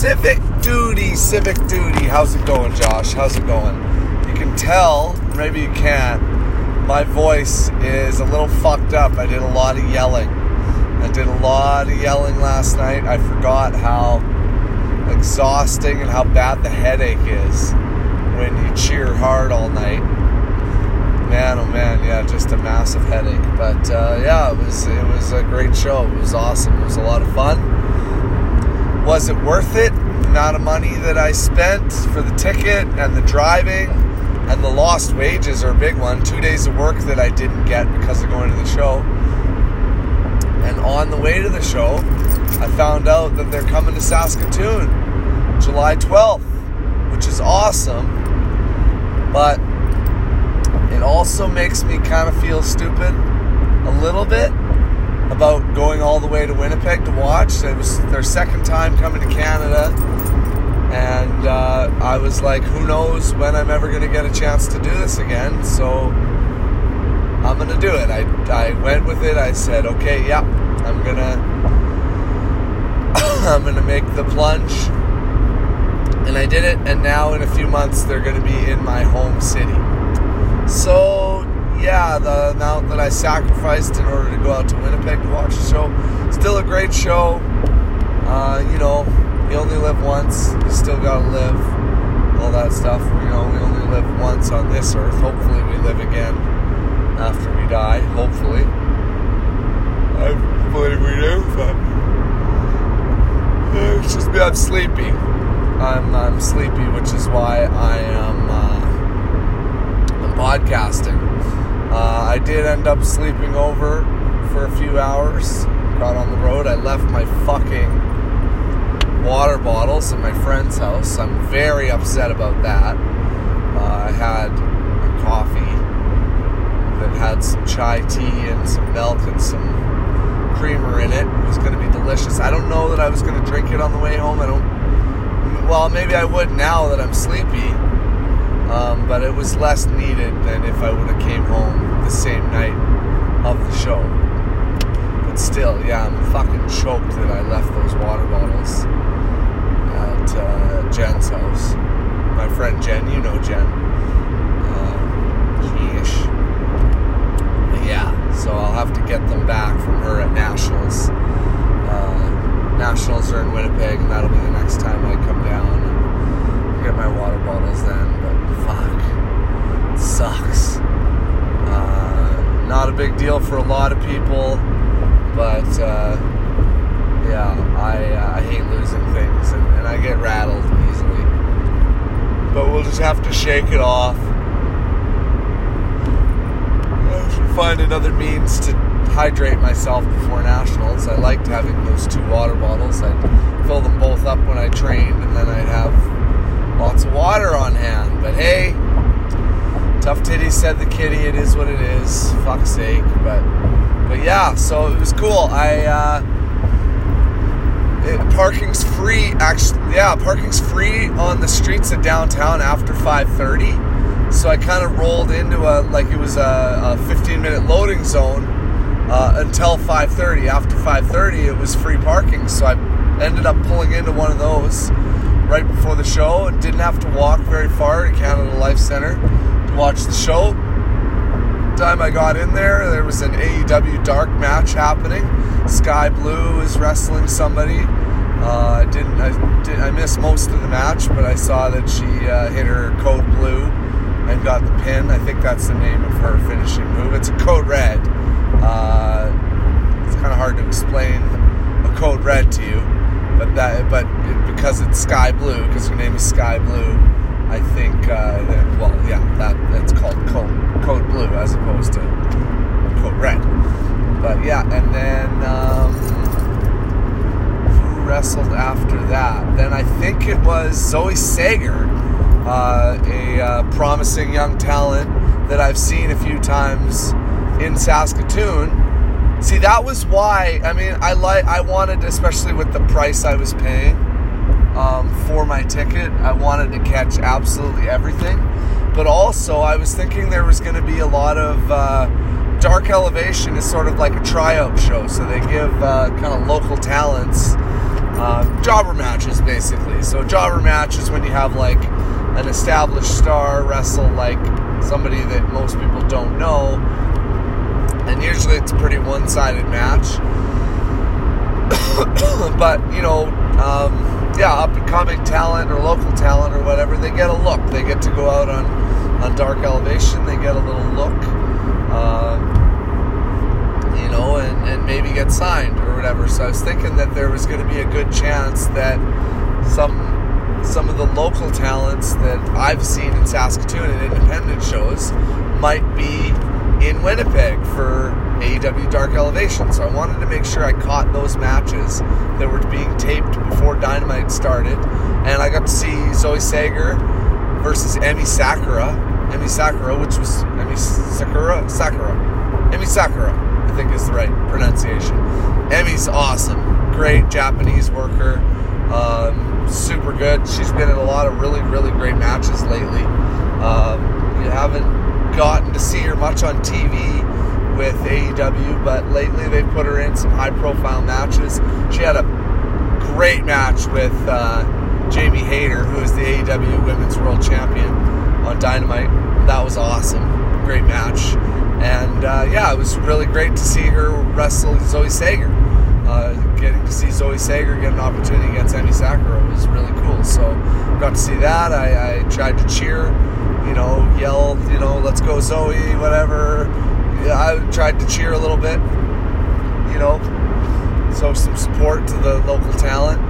Civic duty, civic duty. How's it going, Josh? How's it going? You can tell, maybe you can't. My voice is a little fucked up. I did a lot of yelling. I did a lot of yelling last night. I forgot how exhausting and how bad the headache is when you cheer hard all night. Man, oh man, yeah, just a massive headache. But uh, yeah, it was it was a great show. It was awesome. It was a lot of fun. Was it worth it? The amount of money that I spent for the ticket and the driving and the lost wages are a big one. Two days of work that I didn't get because of going to the show. And on the way to the show, I found out that they're coming to Saskatoon July 12th, which is awesome. But it also makes me kind of feel stupid a little bit about going all the way to Winnipeg to watch. It was their second time coming to Canada, and uh, I was like, who knows when I'm ever going to get a chance to do this again. So I'm going to do it. I, I went with it. I said, okay, yeah, I'm going to. I'm gonna make the plunge, and I did it. And now, in a few months, they're gonna be in my home city. So, yeah, the amount that I sacrificed in order to go out to Winnipeg to watch the show, still a great show. Uh, you know, you only live once, you still gotta live, all that stuff. You know, we only live once on this earth. Hopefully, we live again after we die. Hopefully. I believe we do, but it's just me. I'm sleepy. I'm, I'm sleepy, which is why I am uh, I'm podcasting. Uh, I did end up sleeping over for a few hours. Got on the road. I left my fucking water bottles at my friend's house. I'm very upset about that. Uh, I had a coffee that had some chai tea and some milk and some creamer in it. It was going to be delicious. I don't know that I was going to drink it on the way home. I don't. Well, maybe I would now that I'm sleepy. Um, but it was less needed than if I would have came home the same night of the show. But still, yeah, I'm fucking choked that I left those water bottles at uh, Jen's house. My friend Jen, you know Jen. Uh. Yeah, so I'll have to get them back from her at Nationals. Uh, Nationals are in Winnipeg, and that'll be the next time I come down and get my water bottles then. Fuck, sucks. Uh, not a big deal for a lot of people, but uh, yeah, I, uh, I hate losing things, and, and I get rattled easily. But we'll just have to shake it off find another means to hydrate myself before nationals. I liked having those two water bottles. I'd fill them both up when I trained, and then I'd have lots of water on hand. But hey, tough titty said the kitty. It is what it is. Fuck's sake. But but yeah, so it was cool. I uh, it, parking's free. Actually, yeah, parking's free on the streets of downtown after 5:30 so I kind of rolled into a like it was a, a 15 minute loading zone uh, until 5:30. After 5:30, it was free parking, so I ended up pulling into one of those right before the show and didn't have to walk very far to Canada Life Center to watch the show. Time I got in there, there was an AEW dark match happening. Skye Blue is wrestling somebody. Uh, I didn't. I, did, I missed most of the match, but I saw that she uh, hit her code blue and got the pin. I think that's the name of her finishing move. It's a code red. Uh, it's kind of hard to explain a code red to you, but that but because it's sky blue, because her name is Skye Blue, I think uh, that, well, yeah, that that's called code code blue as opposed to code red. But yeah, and then. Um, who Wrestled after that. Then I think it was Zoe Sager uh, a uh, promising young talent that I've seen a few times in Saskatoon. See, that was why. I mean, I like. I wanted, especially with the price I was paying um, for my ticket, I wanted to catch absolutely everything. But also, I was thinking there was going to be a lot of. Uh, Dark Elevation is sort of like a tryout show, so they give uh, kind of local talents uh, jobber matches, basically. So jobber matches when you have like an established star wrestle like somebody that most people don't know, and usually it's a pretty one-sided match. but you know, um, yeah, up and coming talent or local talent or whatever, they get a look. They get to go out on on dark elevation. They get a little look. Uh, you know, and, and maybe get signed or whatever. So I was thinking that there was going to be a good chance that some some of the local talents that I've seen in Saskatoon and independent shows might be in Winnipeg for AEW Dark Elevation. So I wanted to make sure I caught those matches that were being taped before Dynamite started. And I got to see Zoe Sager versus Emi Sakura. Emi Sakura, which was Emi Sakura? Sakura. Emi Sakura, I think is the right pronunciation. Emi's awesome. Great Japanese worker. Um, super good. She's been in a lot of really, really great matches lately. Um, you haven't gotten to see her much on TV with AEW, but lately they put her in some high profile matches. She had a great match with uh, Jamie Hayter, who is the AEW Women's World Champion on Dynamite. That was awesome. Great match. And uh, yeah, it was really great to see her wrestle Zoe Sager. Uh, getting to see Zoe Sager get an opportunity against Emi Sakura was really cool. So got to see that. I, I tried to cheer, you know, yell, you know, let's go Zoe, whatever. I tried to cheer a little bit, you know, so some support to the local talent.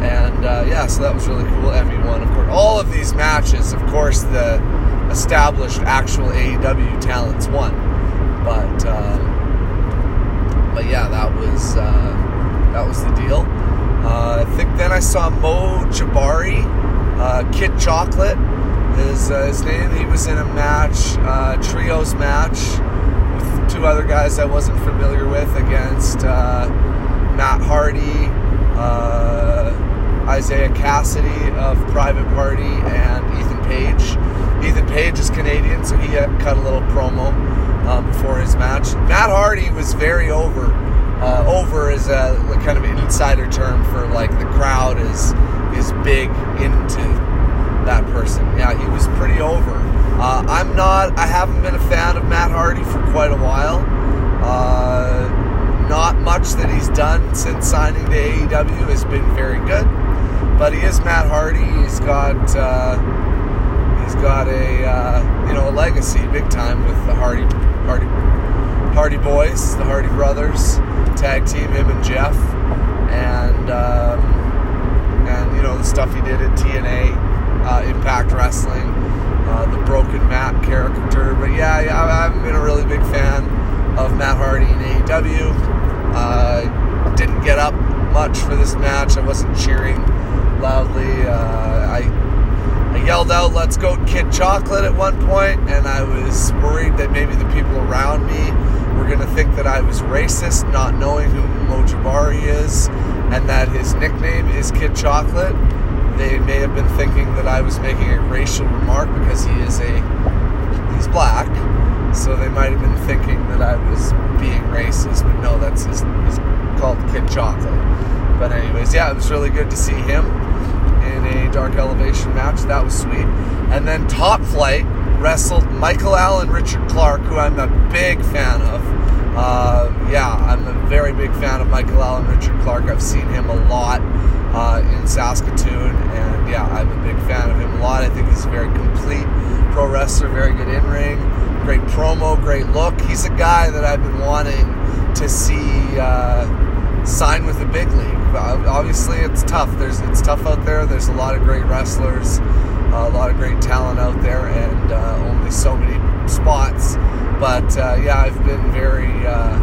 And uh, yeah, so that was really cool. Emi won, of course. All of these matches, of course, the established actual AEW talents won. But um, but yeah, that was uh, that was the deal. Uh, I think then I saw Mo Jabari, uh, Kid Chocolate is uh, his name. He was in a match, uh, trios match with two other guys I wasn't familiar with against uh, Matt Hardy. Isaiah Cassidy of Private Party and Ethan Page. Ethan Page is Canadian, so he cut a little promo um, before his match. Matt Hardy was very over. Uh, over is a kind of an insider term for like the crowd is is big into that person. Yeah, he was pretty over. Uh, I'm not. I haven't been a fan of Matt Hardy for quite a while. Uh, not much that he's done since signing to AEW has been very good but he is Matt Hardy. He's got uh, he's got a uh, you know a legacy, big time with the Hardy Hardy Hardy Boys, the Hardy Brothers, tag team him and Jeff, and um, and you know the stuff he did at TNA, uh, Impact Wrestling, uh, the Broken Matt character. But yeah, I've been a really big fan of Matt Hardy in AEW. Uh, didn't get up much for this match. I wasn't cheering loudly. Uh, I, I yelled out, let's go Kid Chocolate at one point, and I was worried that maybe the people around me were to think that I was racist, not knowing who Mo Jabari is, and that his nickname is Kid Chocolate. They may have been thinking that I was making a racial remark because he is a he's black, so they might have been thinking that I was being racist. But no, that's his. He's called Kid Chocolate. But anyways, yeah, it was really good to see him in a dark elevation match. That was sweet. And then Top Flight wrestled Michael Allen, Richard Clark, who I'm a big fan of. Uh, yeah, I'm a very big fan of Michael Allen, Richard Clark. I've seen him a lot uh, in Saskatoon, and yeah, I'm a big fan of him a lot. I think he's a very complete pro wrestler, very good in ring, great promo, great look. He's a guy that I've been wanting to see. Uh, sign with the big league. Obviously, it's tough. There's it's tough out there. There's a lot of great wrestlers, uh, a lot of great talent out there, and uh, only so many spots. But uh, yeah, I've been very uh,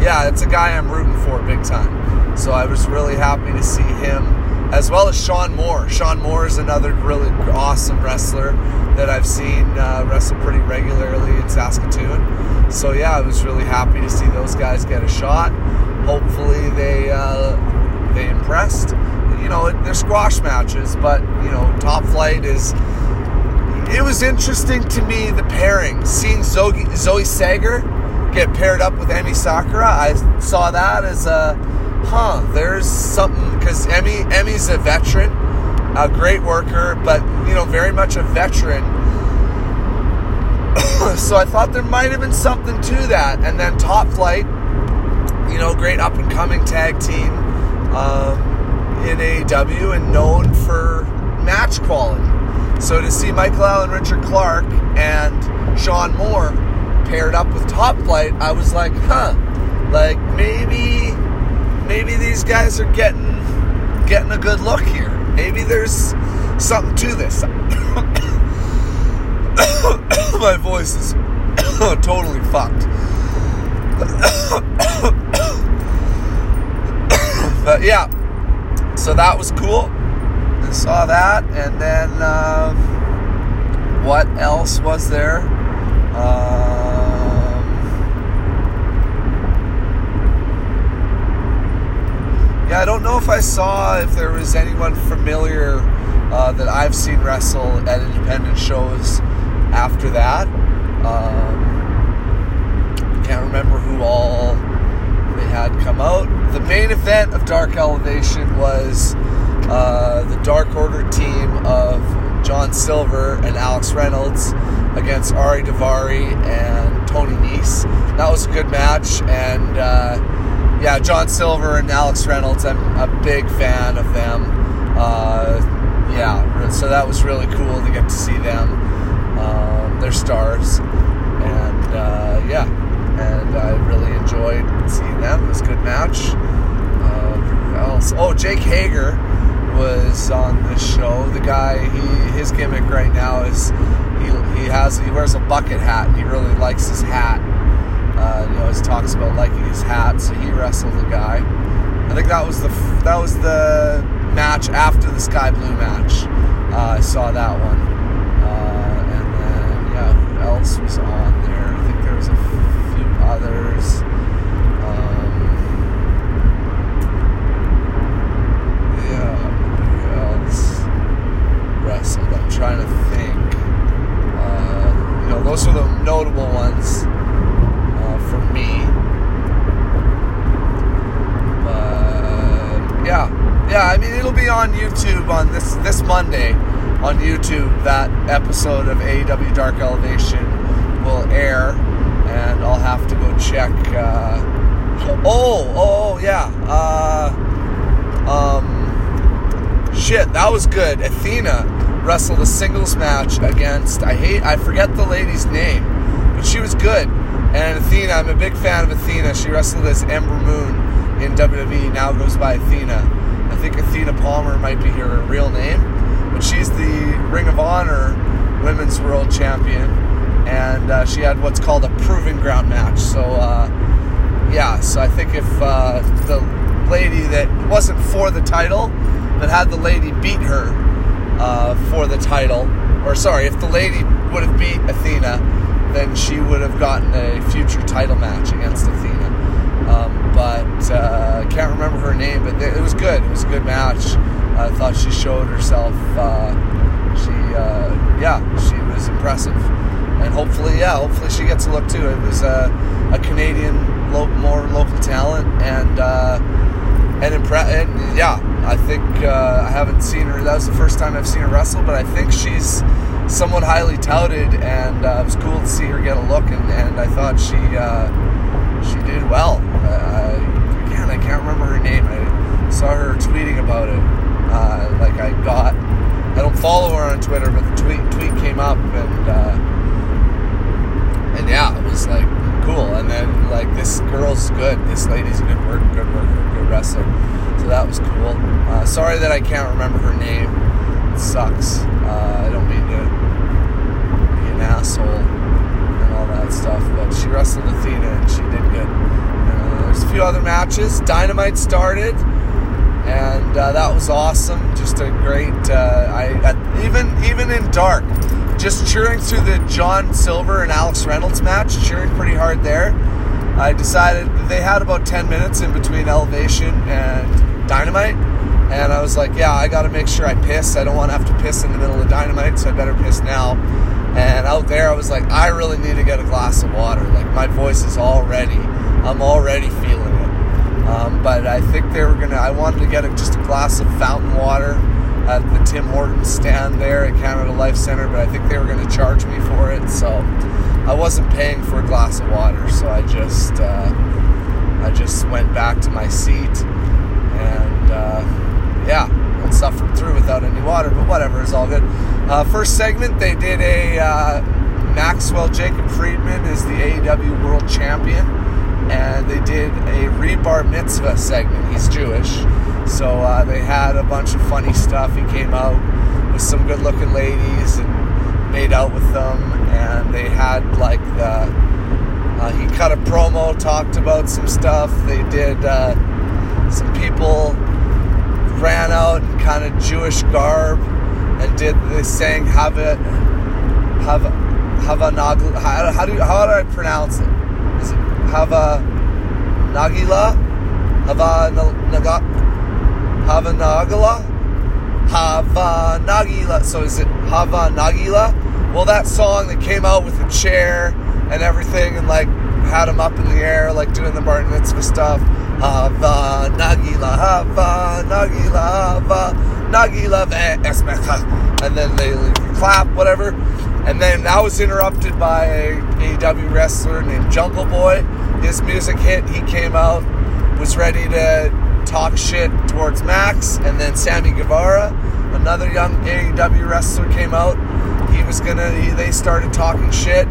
yeah. It's a guy I'm rooting for big time. So I was really happy to see him, as well as Sean Moore. Sean Moore is another really awesome wrestler that I've seen uh, wrestle pretty regularly in Saskatoon. So yeah, I was really happy to see those guys get a shot hopefully they uh, they impressed. You know, they're squash matches, but you know, Top Flight is. It was interesting to me the pairing, seeing Zoe, Zoe Sager get paired up with Emi Sakura. I saw that as a huh, there's something because Emi Emi's a veteran, a great worker, but you know, very much a veteran. so I thought there might have been something to that. And then Top Flight, you know, great up and coming tag team um, in AEW and known for match quality. So to see Michael Allen, Richard Clark, and Sean Moore paired up with Top Flight, I was like, huh, like maybe, maybe these guys are getting getting a good look here. Maybe there's something to this. My voice is totally fucked. but yeah, so that was cool. I saw that, and then uh, what else was there? Um, yeah, I don't know if I saw if there was anyone familiar uh, that I've seen wrestle at independent shows after that. Um, can't remember who all they had come out. The main event of Dark Elevation was uh, the Dark Order team of John Silver and Alex Reynolds against Ari Daivari and Tony Nese. That was a good match, and uh, yeah, John Silver and Alex Reynolds. I'm a big fan of them. Uh, yeah, so that was really cool to get to see them. Um, they're stars, and uh, yeah, and I really enjoyed seeing them. It was a good match. Uh? Oh, Jake Hager was on the show. The guy, he his gimmick right now is he he has he wears a bucket hat. And he really likes his hat. Uh, he always talks about liking his hat, so he wrestled a guy. I think that was the that was the match after the Skye Blue match. Uh, I saw that one, uh, and then yeah, who else was on there? I think there was a few others. Um, yeah, who else wrestled? I'm trying to think. Uh, you know, those are the notable ones me. But yeah, yeah. I mean, it'll be on YouTube on this this Monday on YouTube. That episode of AEW Dark Elevation will air, and I'll have to go check. Uh, oh, oh, yeah. Uh, um, shit, that was good. Athena wrestled a singles match against I hate I forget the lady's name, but she was good. And Athena, I'm a big fan of Athena. She wrestled as Ember Moon in WWE. Now goes by Athena. I think Athena Palmer might be her real name, but she's the Ring of Honor Women's World Champion, and uh, she had what's called a Proving Ground match. So. Uh, yeah, so I think if uh, the lady that wasn't for the title, but had the lady beat her uh, for the title, or sorry, if the lady would have beat Athena, then she would have gotten a future title match against Athena. Um, but uh, can't remember her name, but it was good. It was a good match. I thought she showed herself. Uh, she, uh, yeah, she was impressive and hopefully, yeah, hopefully she gets a look too. It was a, a Canadian, lo- more local talent, and uh, and, impre- and yeah, I think uh, I haven't seen her. That was the first time I've seen her wrestle, but I think she's somewhat highly touted, and uh, it was cool to see her get a look, and, and I thought she uh, she did well. Again, I can't remember her name. I saw her tweeting about it. Uh, like I got, I don't follow her on Twitter, but the tweet tweet came up and. Uh, and yeah, it was like cool. And then like this girl's good. This lady's a good worker, good worker, good wrestler. So that was cool. Uh, sorry that I can't remember her name. It sucks. Uh, I don't mean an asshole and all that stuff, but she wrestled Athena and she did good. Uh, there's a few other matches. Dynamite started. And uh, that was awesome. Just a great. Uh, I even even in dark, just cheering through the John Silver and Alex Reynolds match, cheering pretty hard there. I decided they had about 10 minutes in between Elevation and Dynamite. And I was like, yeah, I got to make sure I piss. I don't want to have to piss in the middle of Dynamite, so I better piss now. And out there, I was like, I really need to get a glass of water. Like, my voice is already, I'm already feeling it. Um, but I think they were gonna. I wanted to get a, just a glass of fountain water at the Tim Hortons stand there at Canada Life Center, but I think they were to charge me for it, so I wasn't paying for a glass of water. So I just uh, I just went back to my seat and uh, yeah, and suffered through without any water. But whatever, it's all good. Uh, first segment, they did a uh, Maxwell Jacob Friedman is the AEW World Champion, and they did a rebar mitzvah segment. He's Jewish so uh, they had a bunch of funny stuff. He came out with some good looking ladies and made out with them. And they had like the. Uh, he cut a promo, talked about some stuff. They did. Uh, some people ran out in kind of Jewish garb and did. They sang have. Have. Have a nagla. How, how do how do I pronounce it? Is it have a nagila? Have a naga? Hava Nagila? Hava Nagila. So is it Hava Nagila? Well, that song that came out with the chair and everything and like had him up in the air, like doing the Martin Mitzvah stuff. Hava Nagila, Hava Nagila, Hava Nagila Esmecha. And then they clap, whatever. And then that was interrupted by a AEW wrestler named Jungle Boy. His music hit, he came out, was ready to talk shit towards Max, and then Sammy Guevara, another young AEW wrestler, came out. He was gonna. He, they started talking shit,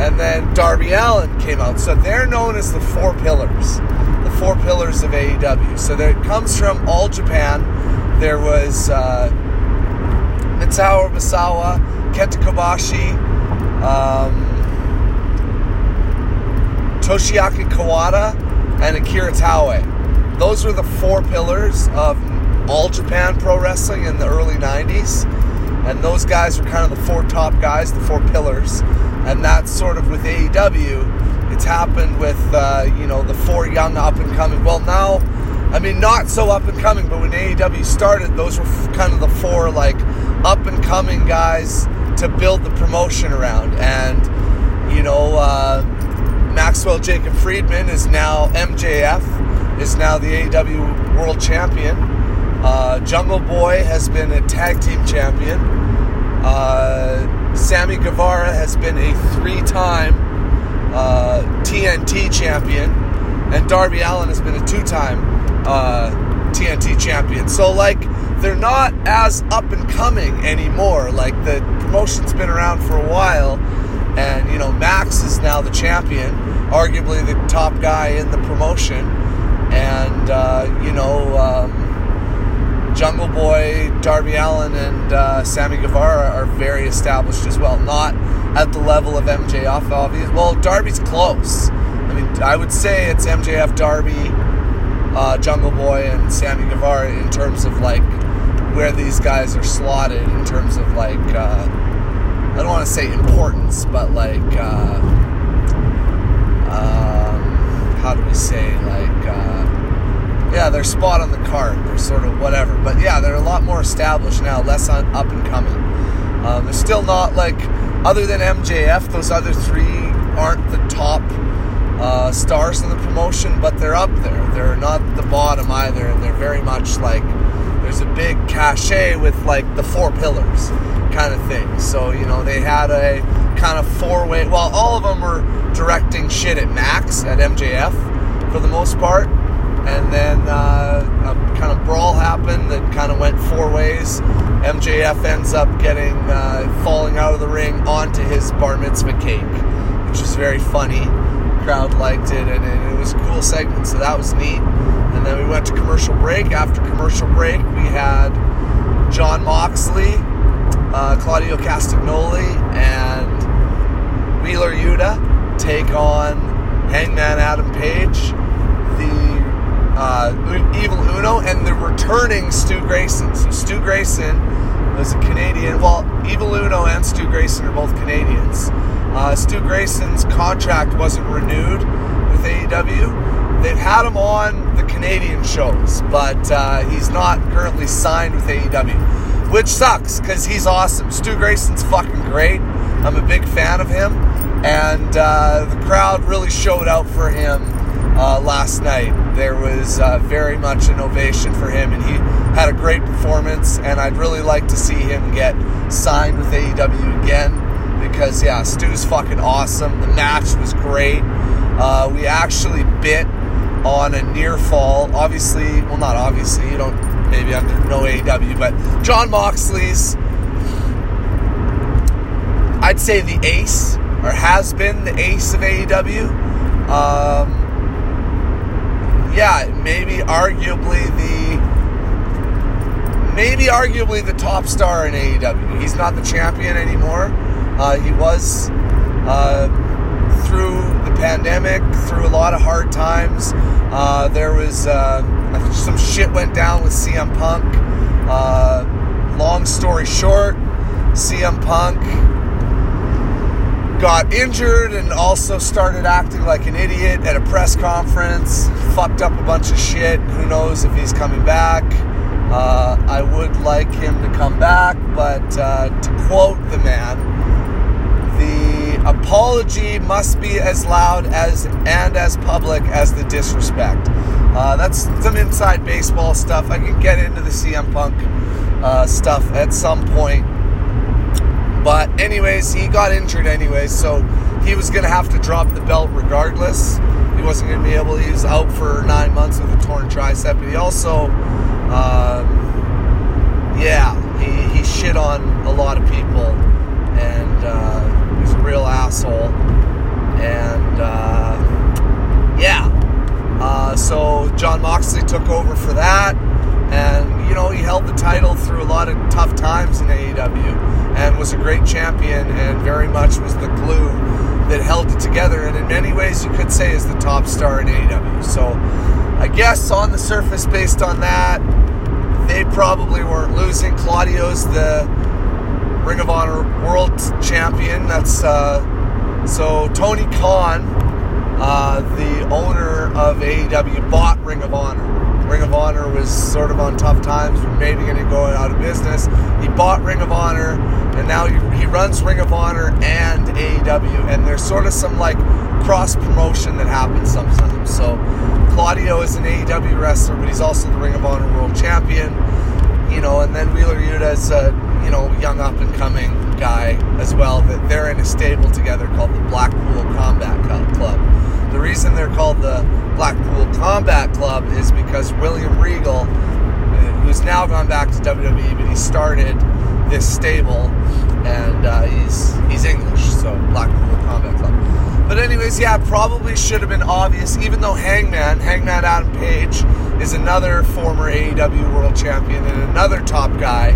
and then Darby Allin came out. So they're known as the Four Pillars, the Four Pillars of AEW. So there, it comes from All Japan. There was uh, Mitsuharu Misawa, Kenta Kobashi. Um, Toshiaki Kawada and Akira Taue those were the four pillars of all Japan Pro Wrestling in the early 90s. And those guys were kind of the four top guys, the four pillars. And that's sort of with AEW. It's happened with, uh, you know, the four young up and coming. Well, now, I mean, not so up and coming, but when AEW started, those were kind of the four, like, up and coming guys to build the promotion around. And, you know, uh, Maxwell Jacob Friedman is now MJF is now the AEW World Champion. Uh, Jungle Boy has been a tag team champion. Uh, Sammy Guevara has been a three time uh, TNT champion. And Darby Allin has been a two time TNT uh, champion. So, like, they're not as up and coming anymore. Like, the promotion's been around for a while. And, you know, Max is now the champion, arguably the top guy in the promotion and uh, you know um, Jungle Boy, Darby Allin, and uh, Sammy Guevara are very established as well. Not at the level of MJF, obviously. Well, Darby's close. I mean, I would say it's MJF, Darby, uh, Jungle Boy, and Sammy Guevara in terms of like where these guys are slotted in terms of like uh, I don't want to say importance, but like uh, um, how do we say like yeah, they're spot on the card. They're sort of whatever. But yeah, they're a lot more established now, less on, up and coming. Um, they're still not like, other than MJF, those other three aren't the top uh, stars in the promotion, but they're up there. They're not the bottom either, and they're very much like there's a big cachet with like the four pillars kind of thing. So, you know, they had a kind of four way, well, all of them were directing shit at Max, at MJF for the most part and then uh, a kind of brawl happened that kind of went four ways. MJF ends up getting uh, falling out of the ring onto his bar mitzvah cake, which was very funny. crowd liked it, and it was a cool segment, so that was neat. And then we went to commercial break. After commercial break, we had Jon Moxley, uh, Claudio Castagnoli, and Wheeler Yuta take on Hangman Adam Page uh, Evil Uno and the returning Stu Grayson. So Stu Grayson was a Canadian. Well, Evil Uno and Stu Grayson are both Canadians. Uh, Stu Grayson's contract wasn't renewed with AEW. They've had him on the Canadian shows, but uh, he's not currently signed with AEW, which sucks because he's awesome. Stu Grayson's fucking great. I'm a big fan of him, and uh, the crowd really showed out for him uh, last night. There was uh, very much an ovation for him, and he had a great performance. And I'd really like to see him get signed with AEW again because, yeah, Stu's fucking awesome. The match was great. Uh, we actually bit on a near fall. Obviously, well, not obviously, you don't maybe under no AEW, but Jon Moxley's, I'd say the ace, or has been the ace of AEW. Um, yeah, maybe arguably the maybe arguably the top star in AEW. He's not the champion anymore. Uh, he was uh, through the pandemic, through a lot of hard times. Uh, there was uh, some shit went down with CM Punk. Uh, long story short, CM Punk got injured and also started acting like an idiot at a press conference. Fucked up a bunch of shit. Who knows if he's coming back? Uh, I would like him to come back, but uh, to quote the man, the apology must be as loud as and as public as the disrespect. Uh, that's some inside baseball stuff. I can get into the CM Punk uh, stuff at some point but anyways, he got injured anyways, so he was gonna have to drop the belt regardless. He wasn't gonna be able. He was out for nine months with a torn tricep. But he also, um, yeah, he, he shit on a lot of people, and uh, he's a real asshole. And uh, yeah, uh, so Jon Moxley took over for that, and you know he held the title through a lot of tough times in AEW and was a great champion and very much was the glue that held it together. And in many ways, you could say is the top star in AEW. So I guess on the surface, based on that, they probably weren't losing. Claudio's the Ring of Honor World Champion. That's uh, so Tony Khan, uh, the owner of AEW, bought Ring of Honor. Ring of Honor was sort of on tough times, maybe going to go out of business. He bought Ring of Honor, and now he, runs Ring of Honor and AEW, and there's sort of some like cross promotion that happens sometimes. So Claudio is an AEW wrestler, but he's also the Ring of Honor World Champion. You know, and then Wheeler Yuta is a you know young up and coming guy as well. That they're in a stable together called the Blackpool Combat Club. The reason they're called the Blackpool Combat Club is because William Regal, who's now gone back to WWE, but he started this stable, and uh, he's he's English, so Blackpool Combat Club. But anyways, yeah, probably should have been obvious. Even though Hangman, Hangman Adam Page, is another former AEW World Champion and another top guy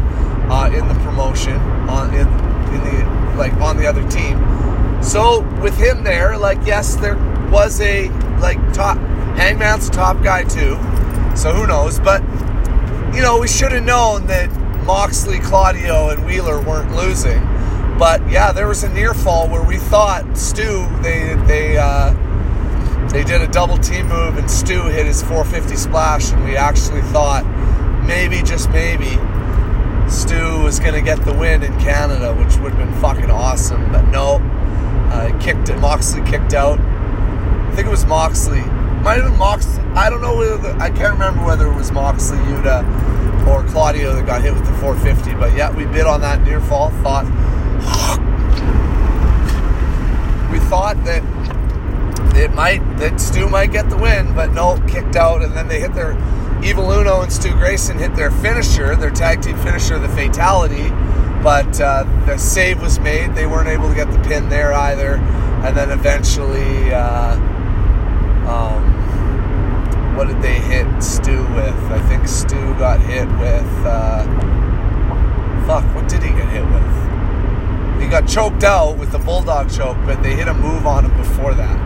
uh, in the promotion on in in the like on the other team. So with him there, like yes, there was a like top Hangman's top guy too. So who knows? But you know, we should have known that Moxley, Claudio, and Wheeler weren't losing. But yeah, there was a near fall where we thought Stu they they uh, they did a double team move and Stu hit his 450 splash, and we actually thought maybe just maybe Stu was gonna get the win in Canada, which would have been fucking awesome. But no, uh, kicked it. Moxley kicked out. I think it was Moxley. Might have been Moxley. I don't know whether the, I can't remember whether it was Moxley, Yuta, or Claudio that got hit with the 450. But yeah, we bid on that near fall. Thought we thought that it might that Stu might get the win, but no, kicked out, and then they hit their Evil Uno and Stu Grayson hit their finisher, their tag team finisher, the Fatality. But uh, the save was made. They weren't able to get the pin there either, and then eventually. Uh, um, what did they hit Stu with? I think Stu got hit with. Uh, fuck, what did he get hit with? He got choked out with the bulldog choke, but they hit a move on him before that.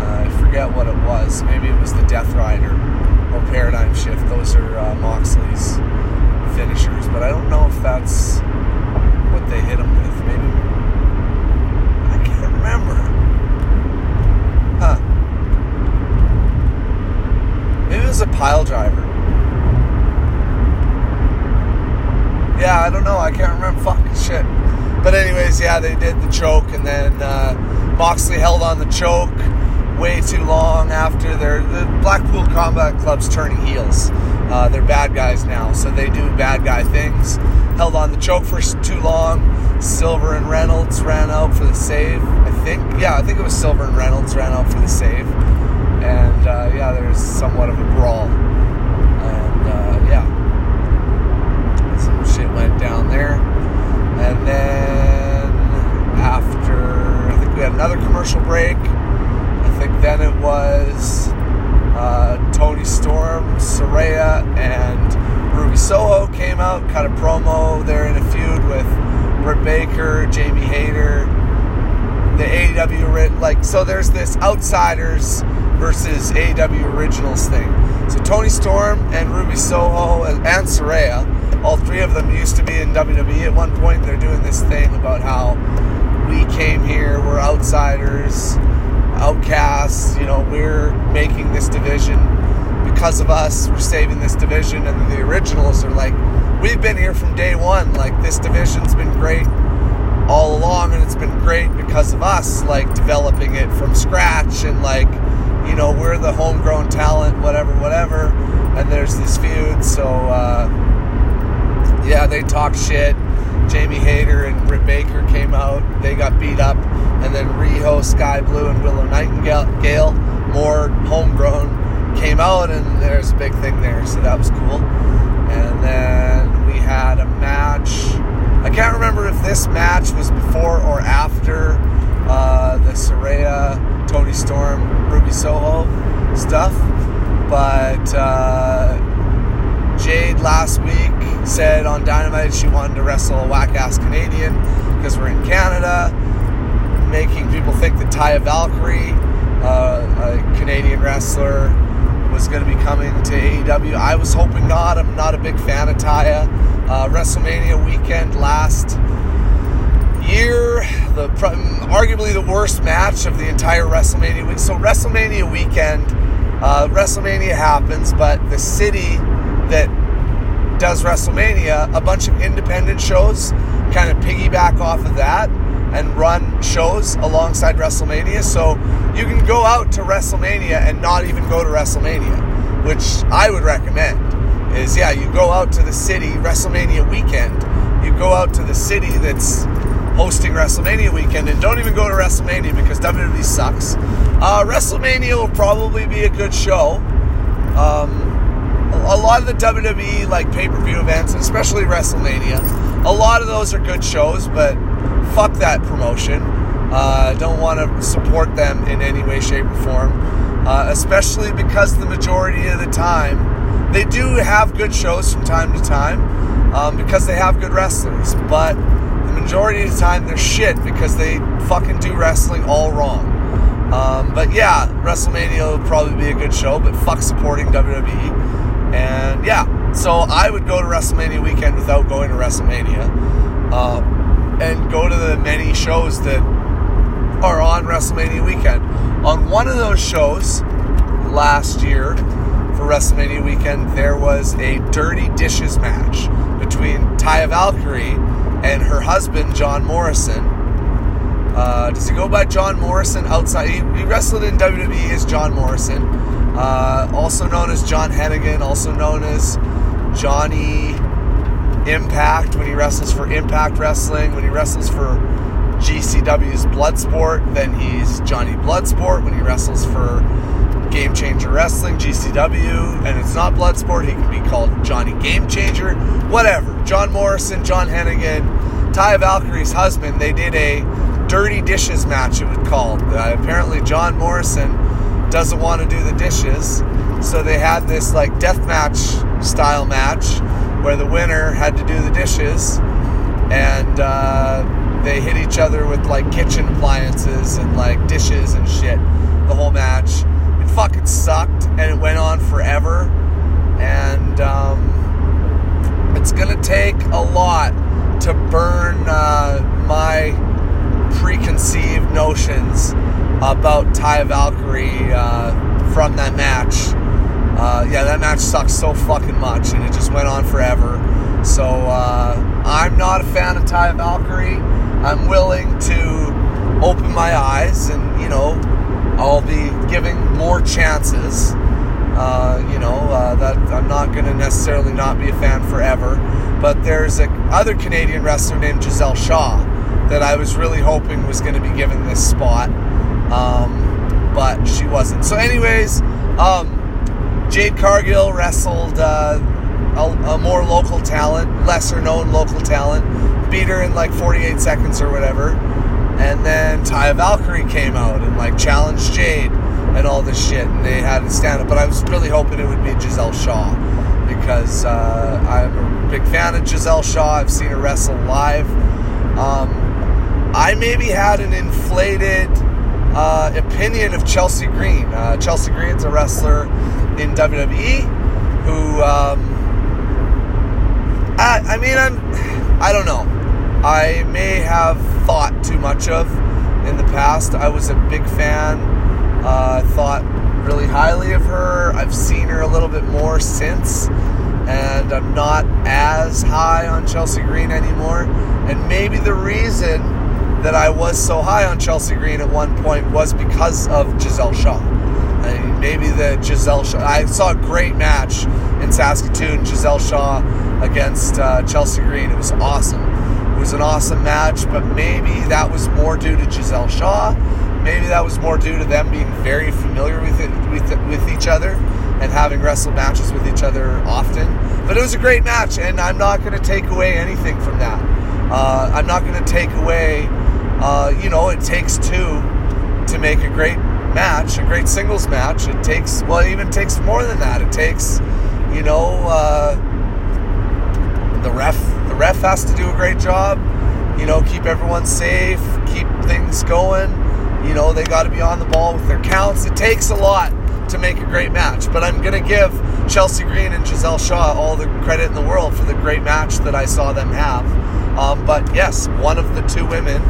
Uh, I forget what it was. Maybe it was the Death Rider or Paradigm Shift. Those are uh, Moxley's finishers, but I don't know if that's what they hit him with. Maybe I can't remember. Huh. Was a pile driver. Yeah, I don't know. I can't remember. Fucking shit. But anyways, yeah, they did the choke, and then uh, Moxley held on the choke, way too long after their the Blackpool Combat Club's turning heels. Uh, they're bad guys now, so they do bad guy things. Held on the choke for too long. Silver and Reynolds ran out for the save. I think, yeah, I think it was Silver and Reynolds ran out for the save. And uh, yeah, there's somewhat of a brawl. And uh, yeah, some shit went down there. And then after, I think we had another commercial break. I think then it was uh, Toni Storm, Saraya, and Ruby Soho came out, cut a promo. They're in a feud with Britt Baker, Jamie Hayter, the AEW like so. There's this outsiders versus AEW originals thing. So Toni Storm and Ruby Soho and Saraya, all three of them used to be in WWE at one point. They're doing this thing about how we came here, we're outsiders outcasts. You know, we're making this division because of us. We're saving this division, and the originals are like, we've been here from day one. Like this division's been great all along, and it's been great because of us. Like developing it from scratch, and like, you know, we're the homegrown talent, whatever, whatever. And there's this feud, so uh, yeah, they talk shit. Jamie Hayter and Britt Baker came out. They got beat up and then Riho, Skye Blue, and Willow Nightingale, more homegrown, came out, and there's a big thing there, so that was cool. And then we had a match. I can't remember if this match was before or after uh, the Saraya, Toni Storm, Ruby Soho stuff, but uh, Jade last week said on Dynamite she wanted to wrestle a whack ass Canadian because we're in Canada making people think that Taya Valkyrie, uh, a Canadian wrestler, was going to be coming to AEW. I was hoping not. I'm not a big fan of Taya. Uh, WrestleMania weekend last year, the arguably the worst match of the entire WrestleMania week. So WrestleMania weekend, uh, WrestleMania happens, but the city that does WrestleMania, a bunch of independent shows kind of piggyback off of that and run shows alongside WrestleMania. So you can go out to WrestleMania and not even go to WrestleMania, which I would recommend. Is yeah, you go out to the city WrestleMania weekend. You go out to the city that's hosting WrestleMania weekend and don't even go to WrestleMania because WWE sucks. Uh, WrestleMania will probably be a good show. Um, a lot of the WWE like pay per view events, especially WrestleMania, a lot of those are good shows, but fuck that promotion. I uh, don't want to support them in any way, shape, or form, uh, especially because the majority of the time they do have good shows from time to time um, because they have good wrestlers, but majority of the time they're shit because they fucking do wrestling all wrong. Um, but yeah, WrestleMania will probably be a good show, but fuck supporting WWE. And yeah, so I would go to WrestleMania weekend without going to WrestleMania. Uh, and go to the many shows that are on WrestleMania weekend. On one of those shows last year for WrestleMania weekend, there was a dirty dishes match between Taya Valkyrie and her husband, John Morrison. Uh, does he go by John Morrison outside? He, he wrestled in WWE as John Morrison, uh, also known as John Hennigan, also known as Johnny Impact when he wrestles for Impact Wrestling, when he wrestles for GCW's Bloodsport, then he's Johnny Bloodsport when he wrestles for Game Changer Wrestling, GCW, and it's not Bloodsport, he can be called Johnny Game Changer, whatever. John Morrison, John Hennigan, Ty Valkyrie's husband, they did a dirty dishes match, it was called. Uh, apparently, John Morrison doesn't want to do the dishes, so they had this like death match style match where the winner had to do the dishes and uh, they hit each other with like kitchen appliances and like dishes and shit the whole match. Fucking sucked and it went on forever. And um, it's gonna take a lot to burn uh, my preconceived notions about Ty Valkyrie uh, from that match uh, yeah, that match sucked so fucking much, and it just went on forever. So uh, I'm not a fan of Ty Valkyrie. I'm willing to open my eyes and you know I'll be giving more chances. Uh, you know, uh, that I'm not going to necessarily not be a fan forever. But there's a other Canadian wrestler named Giselle Shaw that I was really hoping was going to be given this spot, um, but she wasn't. So, anyways, um, Jade Cargill wrestled uh, a, a, more local talent, lesser known local talent, beat her in like 48 seconds or whatever. And then Taya Valkyrie came out and like challenged Jade and all this shit, and they had to stand up. But I was really hoping it would be Giselle Shaw because uh, I'm a big fan of Giselle Shaw. I've seen her wrestle live. Um, I maybe had an inflated uh, opinion of Chelsea Green. Uh, Chelsea Green's a wrestler in WWE who, um, I, I mean, I'm, I don't know. I may have thought too much of in the past. I was a big fan. Uh, thought really highly of her. I've seen her a little bit more since, and I'm not as high on Chelsea Green anymore. And maybe the reason that I was so high on Chelsea Green at one point was because of Giselle Shaw. I mean, maybe the Giselle Shaw. I saw a great match in Saskatoon, Giselle Shaw against uh, Chelsea Green. It was awesome. It was an awesome match, but maybe that was more due to Giselle Shaw. Maybe that was more due to them being very familiar with it, with, with each other and having wrestled matches with each other often. But it was a great match, and I'm not going to take away anything from that. Uh, I'm not going to take away uh, you know, it takes two to make a great match, a great singles match. It takes, well, it even takes more than that. It takes, you know, uh, the ref. Ref has to do a great job. You know, keep everyone safe, keep things going. You know, they got to be on the ball with their counts. It takes a lot to make a great match. But I'm going to give Chelsea Green and Giselle Shaw all the credit in the world for the great match that I saw them have. Um, but yes, one of the two women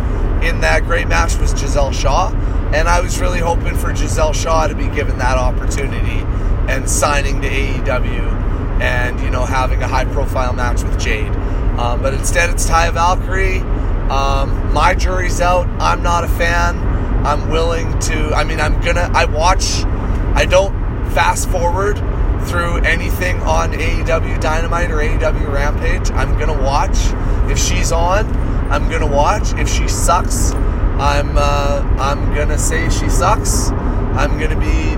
in that great match was Giselle Shaw. And I was really hoping for Giselle Shaw to be given that opportunity and signing to AEW and, you know, having a high profile match with Jade. Um, but instead, it's Taya Valkyrie. Um, my jury's out. I'm not a fan. I'm willing to, I mean, I'm gonna, I watch, I don't fast forward through anything on AEW Dynamite or AEW Rampage. I'm gonna watch. If she's on, I'm gonna watch. If she sucks, I'm uh, I'm gonna say she sucks. I'm gonna be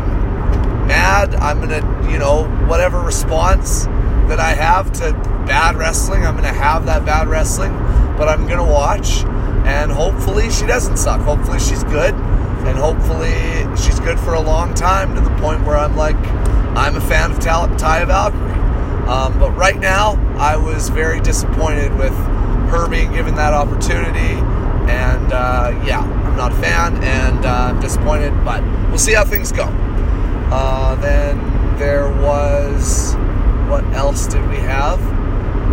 mad. I'm gonna you know whatever response that I have to bad wrestling, I'm gonna have that bad wrestling. But I'm gonna watch, and hopefully she doesn't suck. Hopefully she's good, and hopefully she's good for a long time to the point where I'm like I'm a fan of Taya Valkyrie. Um, but right now, I was very disappointed with her being given that opportunity. And uh, yeah, I'm not a fan and uh, I'm disappointed, but we'll see how things go. Uh, then there was. What else did we have?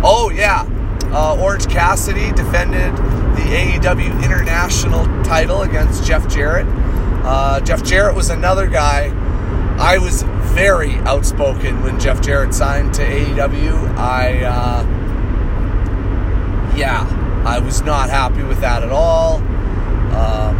Oh, yeah. Uh, Orange Cassidy defended the AEW International title against Jeff Jarrett. Uh, Jeff Jarrett was another guy. I was very outspoken when Jeff Jarrett signed to AEW. I uh, yeah, I was not happy with that at all. Um,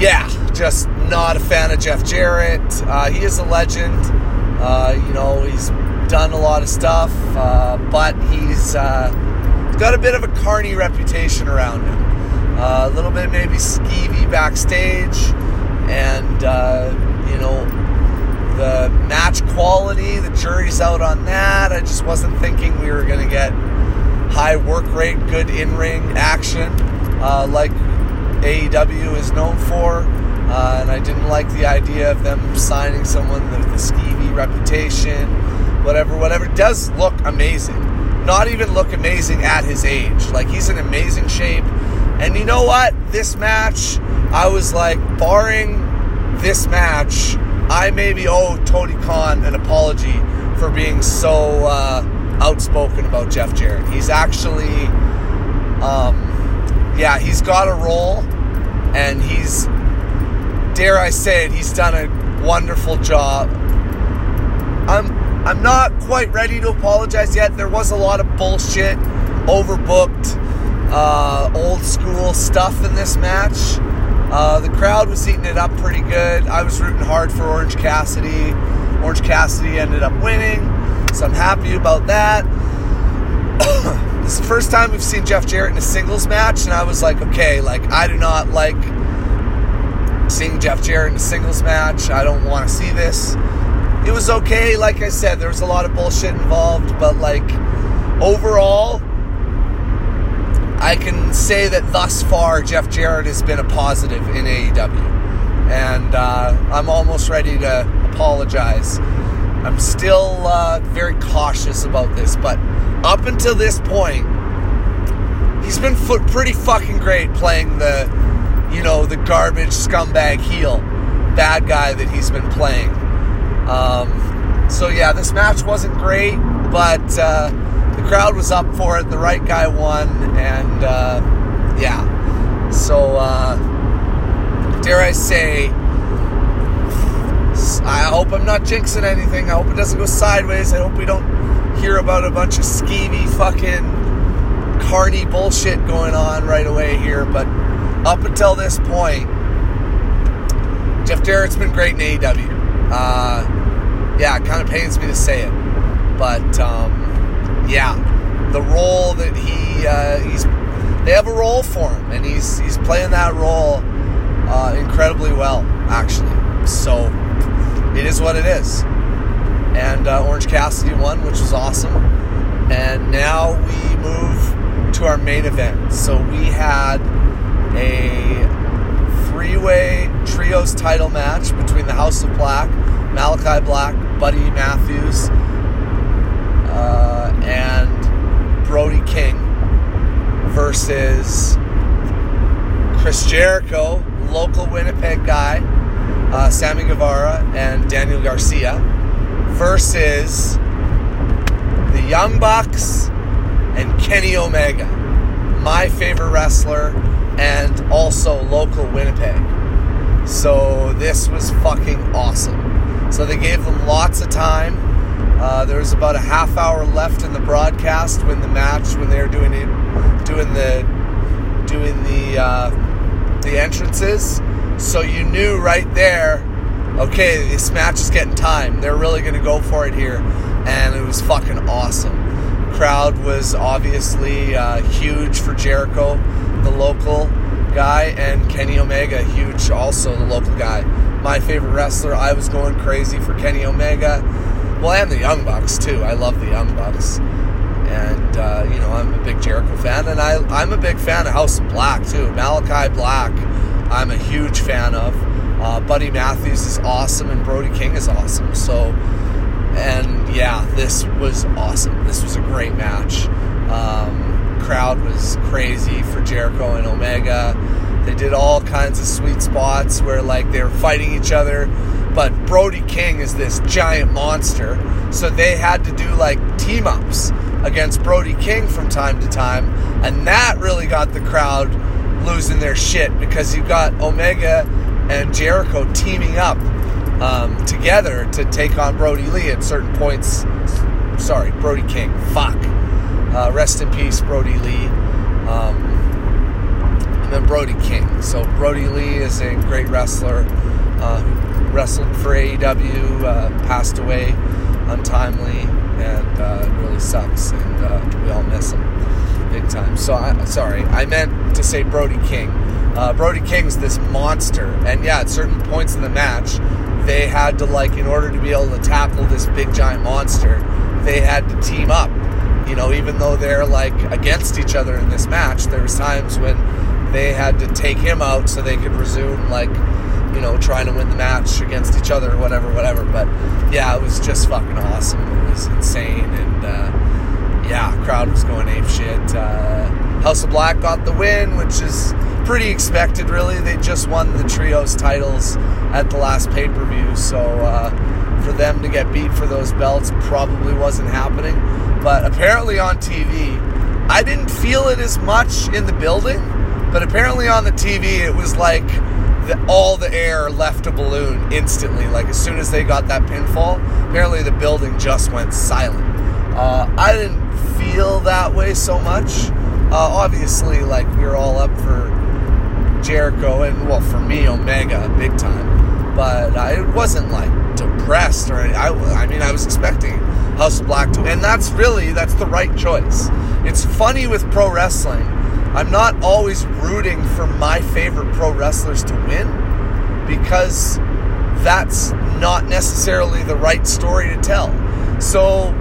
yeah, just not a fan of Jeff Jarrett. Uh, he is a legend. Uh, you know, he's done a lot of stuff, uh, but he's, uh, he's got a bit of a carny reputation around him. Uh, a little bit maybe skeevy backstage, and uh, you know, the match quality, the jury's out on that. I just wasn't thinking we were going to get high work rate, good in ring action uh, like AEW is known for. Uh, and I didn't like the idea of them signing someone with a skeevy reputation, whatever, whatever. Does look amazing. Not even look amazing at his age. Like, he's in amazing shape. And you know what? This match, I was like, barring this match, I maybe owe Tony Khan an apology for being so uh, outspoken about Jeff Jarrett. He's actually, um, yeah, he's got a role, and he's, dare I say it, he's done a wonderful job. I'm, I'm not quite ready to apologize yet. There was a lot of bullshit, overbooked, uh, old school stuff in this match Uh, the crowd was eating it up pretty good. I was rooting hard for Orange Cassidy. Orange Cassidy ended up winning, so I'm happy about that. this is the first time we've seen Jeff Jarrett in a singles match, and I was like, okay, like I do not like seeing Jeff Jarrett in a singles match. I don't want to see this. It was okay, like I said, there was a lot of bullshit involved, but like overall, I can say that thus far, Jeff Jarrett has been a positive in AEW. And uh, I'm almost ready to apologize. I'm still uh, very cautious about this, but up until this point, he's been f- pretty fucking great playing the, you know, the garbage scumbag heel, bad guy that he's been playing. Um, so yeah, this match wasn't great, but. Uh, the crowd was up for it. The right guy won, and uh, yeah. So, uh, dare I say, I hope I'm not jinxing anything. I hope it doesn't go sideways. I hope we don't hear about a bunch of skeevy fucking carny bullshit going on right away here. But up until this point, Jeff Jarrett's been great in AEW. Uh, yeah, it kind of pains me to say it, but um, yeah, the role that he uh, he's they have a role for him, and he's he's playing that role uh, incredibly well, actually. So it is what it is. And uh, Orange Cassidy won, which was awesome. And now we move to our main event. So we had a three-way trios title match between the House of Black, Malachi Black, Buddy Matthews, uh, and Brody King versus Chris Jericho, local Winnipeg guy, uh, Sammy Guevara, and Daniel Garcia versus the Young Bucks and Kenny Omega, my favorite wrestler and also local Winnipeg. So this was fucking awesome. So they gave them lots of time uh, there was about a half hour left in the broadcast when the match, when they were doing it, doing the doing the uh, the entrances. So you knew right there, okay, this match is getting time. They're really going to go for it here, and it was fucking awesome. Crowd was obviously uh, huge for Jericho, the local guy, and Kenny Omega, huge also the local guy. My favorite wrestler. I was going crazy for Kenny Omega well, and the Young Bucks too. I love the Young Bucks, and uh, you know I'm a big Jericho fan, and I I'm a big fan of House of Black too. Malachi Black, I'm a huge fan of. Uh, Buddy Matthews is awesome, and Brody King is awesome. So, and yeah, this was awesome. This was a great match. Um, crowd was crazy for Jericho and Omega. They did all kinds of sweet spots where like they were fighting each other but Brody King is this giant monster, so they had to do like team ups against Brody King from time to time, and that really got the crowd losing their shit because you got Omega and Jericho teaming up um, together to take on Brodie Lee at certain points. Sorry, Brody King. Fuck. Uh, rest in peace, Brodie Lee. Um, and then Brody King. So Brodie Lee is a great wrestler uh, wrestled for AEW, uh, passed away untimely, and uh, it really sucks. And uh, we all miss him big time. So, I, sorry, I meant to say Brody King. Uh, Brody King's this monster, and yeah, at certain points in the match, they had to like, in order to be able to tackle this big giant monster, they had to team up. You know, even though they're like against each other in this match, there was times when they had to take him out so they could resume like you know, trying to win the match against each other or whatever, whatever. But yeah, it was just fucking awesome. It was insane, and uh, yeah, crowd was going ape shit. Uh, House of Black got the win, which is pretty expected, really. They just won the trios titles at the last pay per view, so uh, for them to get beat for those belts probably wasn't happening. But apparently on TV, I didn't feel it as much in the building, but apparently on the TV, it was like the, all the air left a balloon instantly. Like as soon as they got that pinfall, apparently the building just went silent. Uh, I didn't feel that way so much. Uh, obviously, like we were all up for Jericho, and well, for me, Omega, big time. But I wasn't like depressed or I, I mean, I was expecting House of Black to, and that's really that's the right choice. It's funny with pro wrestling. I'm not always rooting for my favorite pro wrestlers to win because that's not necessarily the right story to tell. So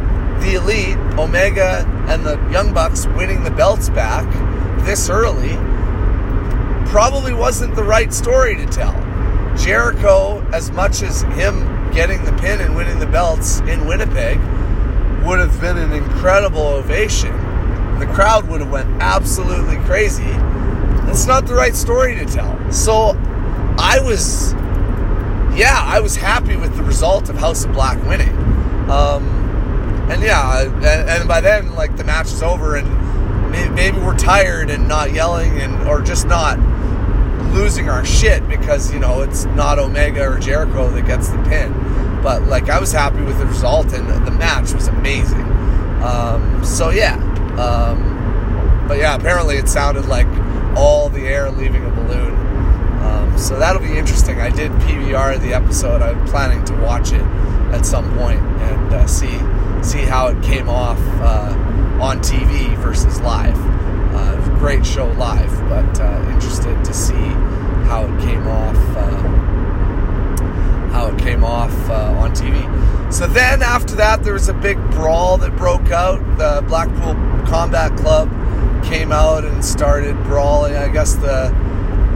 the Elite, Omega, and the Young Bucks winning the belts back this early probably wasn't the right story to tell. Jericho, as much as him getting the pin and winning the belts in Winnipeg, would have been an incredible ovation. The crowd would have went absolutely crazy. It's not the right story to tell. So I was, yeah, I was happy with the result of House of Black winning. Um, and yeah, and, and by then, like the match is over, and maybe, maybe we're tired and not yelling, and or just not losing our shit because you know it's not Omega or Jericho that gets the pin. But like I was happy with the result, and the match was amazing. Um, so yeah, um, but yeah, apparently it sounded like all the air leaving a balloon. Um, so that'll be interesting. I did PVR the episode. I'm planning to watch it at some point and uh, see see how it came off uh, on TV versus live. Uh, great show live, but uh, interested to see how it came off. Uh, how it came off uh, on TV. So then after that, there was a big brawl that broke out. The Blackpool Combat Club came out and started brawling. I guess the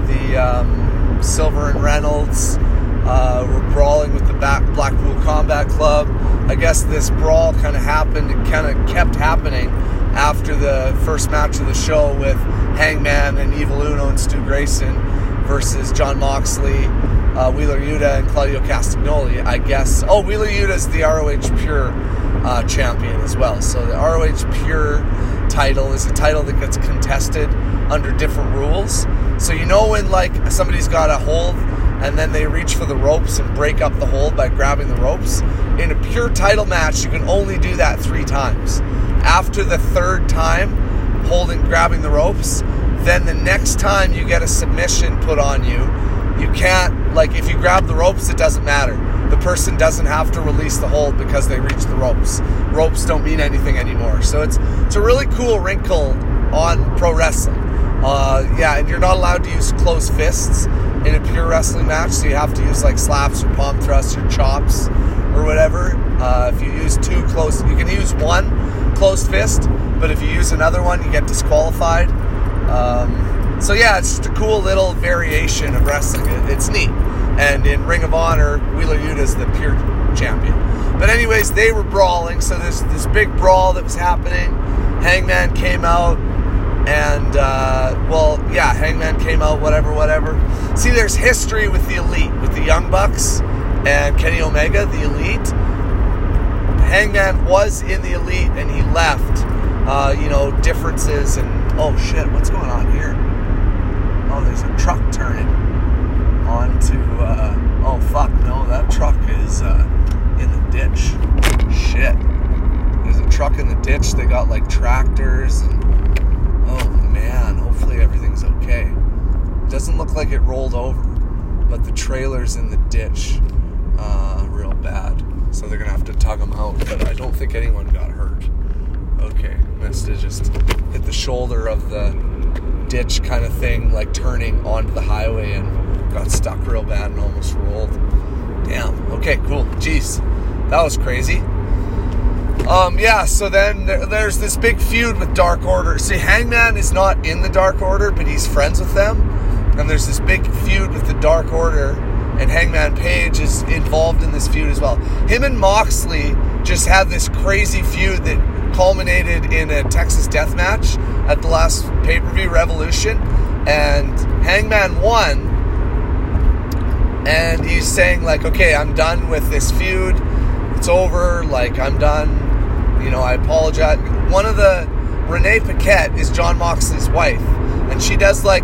the um, Silver and Reynolds uh, were brawling with the Blackpool Combat Club. I guess this brawl kind of happened. It kind of kept happening after the first match of the show with Hangman and Evil Uno and Stu Grayson versus Jon Moxley, uh, Wheeler Yuta, and Claudio Castagnoli. I guess. Oh, Wheeler Yuta is the ROH Pure uh, champion as well. So the ROH Pure title is a title that gets contested under different rules. So you know when like somebody's got a hold and then they reach for the ropes and break up the hold by grabbing the ropes. In a pure title match, you can only do that three times. After the third time, holding, grabbing the ropes, then the next time you get a submission put on you, you can't, like, if you grab the ropes, it doesn't matter. The person doesn't have to release the hold because they reach the ropes. Ropes don't mean anything anymore. So it's, it's a really cool wrinkle on pro wrestling. Uh, yeah, and you're not allowed to use closed fists in a pure wrestling match, so you have to use like slaps or palm thrusts or chops or whatever. Uh, if you use two close, you can use one closed fist, but if you use another one, you get disqualified. Um, so yeah, it's just a cool little variation of wrestling. It, it's neat. And in Ring of Honor, Wheeler Yuta is the pure champion. But anyways, they were brawling, so there's this big brawl that was happening. Hangman came out and uh, well, yeah, Hangman came out, whatever, whatever. See, there's history with the Elite, with the Young Bucks and Kenny Omega, the Elite. Hangman was in the Elite and he left. Uh, you know, differences and oh shit, what's going on here? Oh, there's a truck turning onto. Uh, oh fuck, no, that truck is uh, in the ditch. Shit, there's a truck in the ditch. They got like tractors and Oh man, hopefully everything's okay. Doesn't look like it rolled over, but the trailer's in the ditch uh, real bad. So they're gonna have to tug them out, but I don't think anyone got hurt. Okay, must have just hit the shoulder of the ditch kind of thing, like turning onto the highway and got stuck real bad and almost rolled. Damn. Okay, cool. Jeez, that was crazy. Um, yeah, so then there, there's this big feud with Dark Order. See, Hangman is not in the Dark Order, but he's friends with them. And there's this big feud with the Dark Order, and Hangman Page is involved in this feud as well. Him and Moxley just had this crazy feud that culminated in a Texas death match at the last pay per view Revolution. And Hangman won. And he's saying, like, okay, I'm done with this feud. It's over. Like, I'm done you know, I apologize. One of the Renee Paquette is Jon Moxley's wife, and she does like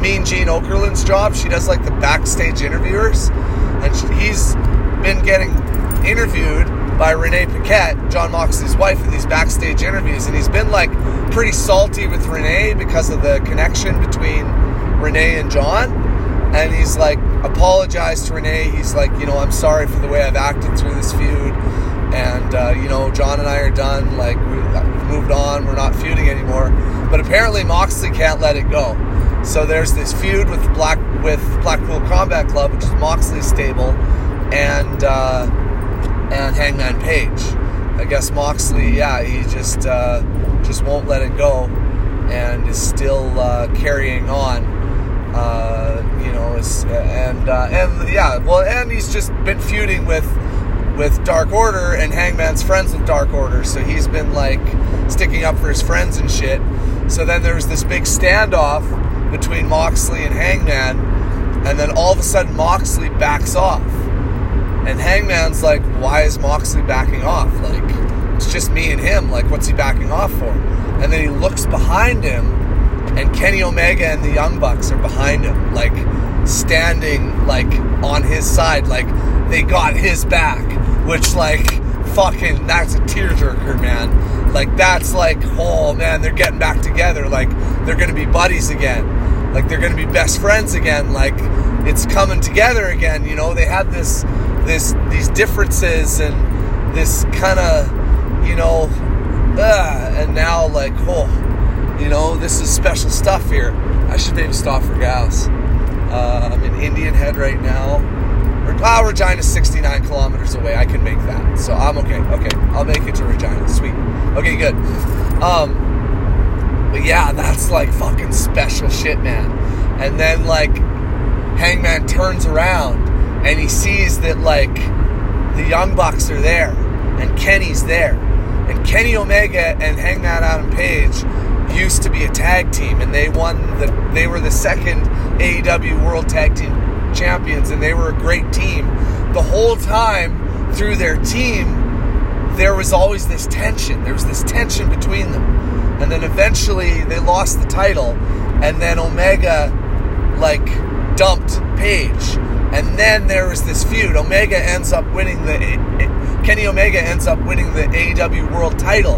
Mean Gene Okerlund's job. She does like the backstage interviewers, and he's been getting interviewed by Renee Paquette, Jon Moxley's wife, in these backstage interviews, and he's been like pretty salty with Renee because of the connection between Renee and Jon, and he's like apologized to Renee. He's like, you know, I'm sorry for the way I've acted through this feud, and uh, you know, Jon and I are done. Like we, have moved on. We're not feuding anymore. But apparently Moxley can't let it go. So there's this feud with Black with Blackpool Combat Club, which is Moxley's stable, and uh, and Hangman Page. I guess Moxley, yeah, he just uh, just won't let it go, and is still uh, carrying on. Uh, you know, and uh, and yeah, well, and he's just been feuding with with Dark Order, and Hangman's friends with Dark Order, so he's been like sticking up for his friends and shit. So then there was this big standoff between Moxley and Hangman, and then all of a sudden Moxley backs off. And Hangman's like, why is Moxley backing off? Like, it's just me and him. Like, what's he backing off for? And then he looks behind him, and Kenny Omega and the Young Bucks are behind him, like standing like on his side, like they got his back, which like fucking that's a tearjerker, man. Like that's like, oh man, they're getting back together. Like they're gonna be buddies again. Like they're gonna be best friends again. Like it's coming together again. You know, they had this, this, these differences and this kind of, you know, uh, and now like, oh, you know, this is special stuff here. I should maybe stop for gas. Uh, I'm in Indian Head right now. Ah, Regina's 69 kilometers away. I can make that. So I'm okay. Okay. I'll make it to Regina. Sweet. Okay, good. Um, but yeah, that's like fucking special shit, man. And then like Hangman turns around and he sees that like the Young Bucks are there and Kenny's there. And Kenny Omega and Hangman Adam Page used to be a tag team and they won the they were the second AEW World Tag Team champions and they were a great team. The whole time through their team, there was always this tension. There was this tension between them. And then eventually they lost the title, and then Omega, like, dumped Page. And then there was this feud. Omega ends up winning the. Kenny Omega ends up winning the AEW World title.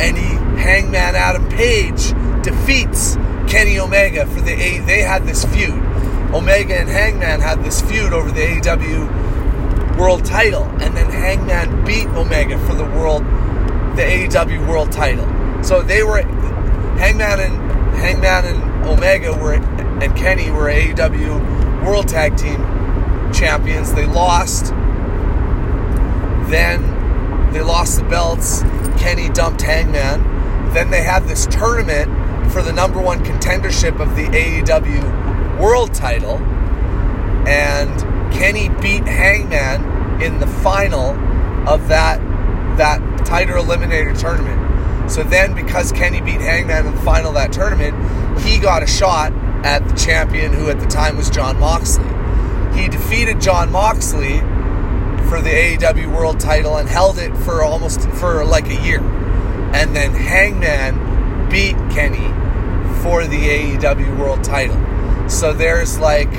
And he, Hangman Adam Page, defeats Kenny Omega for the A. They had this feud. Omega and Hangman had this feud over the AEW World title, and then Hangman beat Omega for the world, the AEW World title. So they were Hangman and Hangman and Omega were and Kenny were AEW World Tag Team champions. They lost. Then they lost the belts. Kenny dumped Hangman. Then they had this tournament for the number one contendership of the AEW world title, and Kenny beat Hangman in the final of that that title eliminator tournament. So then, because Kenny beat Hangman in the final of that tournament, he got a shot at the champion, who at the time was Jon Moxley. He defeated Jon Moxley for the AEW World Title and held it for almost for like a year, and then Hangman beat Kenny for the AEW World Title. So there's like,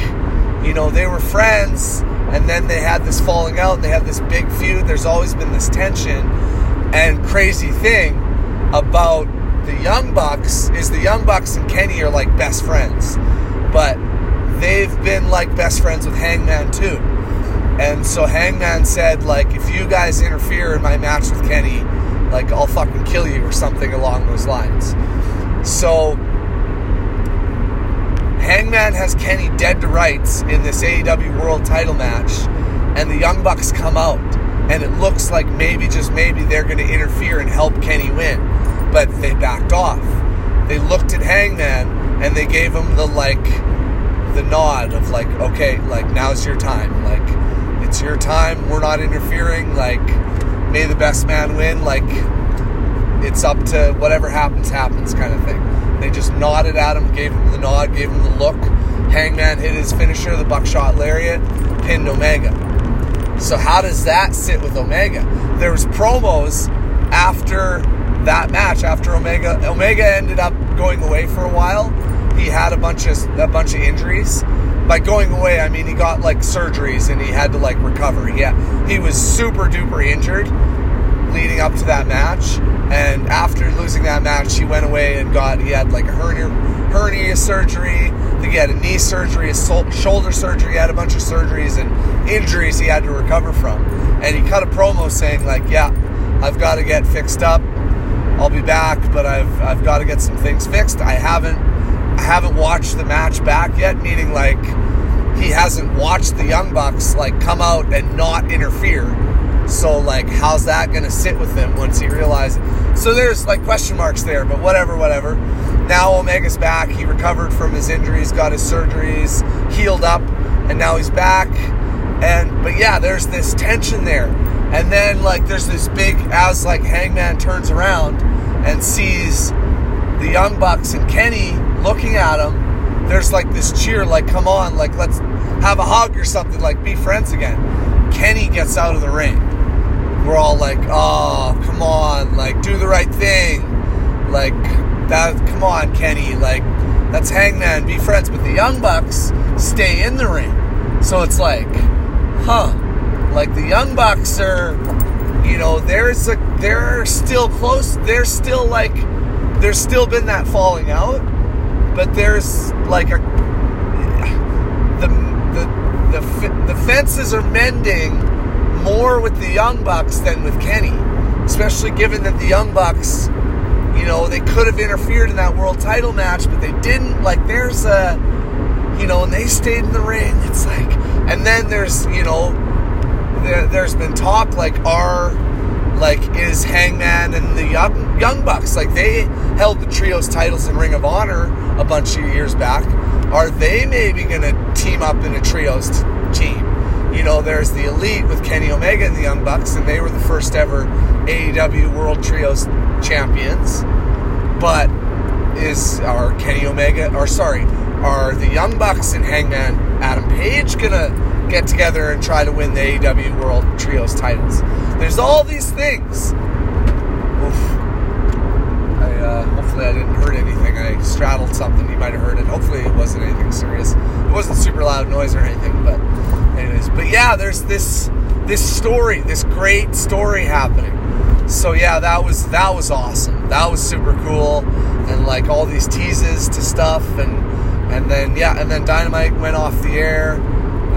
you know, they were friends and then they had this falling out, they had this big feud. There's always been this tension. And crazy thing about the Young Bucks is the Young Bucks and Kenny are like best friends. But they've been like best friends with Hangman too. And so Hangman said, like, if you guys interfere in my match with Kenny, like, I'll fucking kill you or something along those lines. So Hangman has Kenny dead to rights in this AEW World title match, and the Young Bucks come out, and it looks like maybe, just maybe, they're going to interfere and help Kenny win. But they backed off. They looked at Hangman, and they gave him the, like, the nod of, like, okay, like, now's your time. Like, it's your time. We're not interfering. Like, may the best man win. Like, it's up to whatever happens, happens kind of thing. They just nodded at him, gave him the nod, gave him the look. Hangman hit his finisher, the buckshot lariat, pinned Omega. So how does that sit with Omega? There was promos after that match, after Omega. Omega ended up going away for a while. He had a bunch of a bunch of injuries. By going away, I mean he got like surgeries and he had to like recover. Yeah, he was super duper injured leading up to that match. And after losing that match, he went away and got he had like a hernia hernia surgery. He had a knee surgery, a shoulder surgery. He had a bunch of surgeries and injuries he had to recover from. And he cut a promo saying like, "Yeah, I've got to get fixed up. I'll be back, but I've I've got to get some things fixed. I haven't I haven't watched the match back yet, meaning like." he hasn't watched the Young Bucks like come out and not interfere. So like, how's that gonna sit with him once he realizes? So there's like question marks there, but whatever, whatever. Now Omega's back. He recovered from his injuries, got his surgeries, healed up, and now he's back. And but yeah, there's this tension there. And then like there's this big as like Hangman turns around and sees the Young Bucks and Kenny looking at him there's like this cheer, like, come on, like, let's have a hug or something, like, be friends again. Kenny gets out of the ring. We're all like, oh, come on, like, do the right thing. Like, that, come on, Kenny, like, that's Hangman, be friends. But the Young Bucks stay in the ring. So it's like, huh, like, the Young Bucks are, you know, there's a, they're still close, they're still like, there's still been that falling out but there's like a the the the, the fences are mending more with the Young Bucks than with Kenny, especially given that the Young Bucks, you know, they could have interfered in that world title match, but they didn't. Like, there's a, you know, and they stayed in the ring. It's like, and then there's, you know, there, there's been talk like, are like is Hangman and the Young, Young Bucks. Like they held the trios titles in Ring of Honor a bunch of years back. Are they maybe going to team up in a trios t- team? You know, there's the Elite with Kenny Omega and the Young Bucks, and they were the first ever AEW World Trios champions. But is our Kenny Omega, or sorry, are the Young Bucks and Hangman Adam Page gonna get together and try to win the AEW World Trios titles? There's all these things. Oof. I, uh, hopefully I didn't hurt anything. I straddled something. You might have heard it. Hopefully it wasn't anything serious. It wasn't super loud noise or anything. But anyways, but yeah, there's this this story, this great story happening. So yeah, that was that was awesome. That was super cool, and like all these teases to stuff, and and then yeah, and then Dynamite went off the air,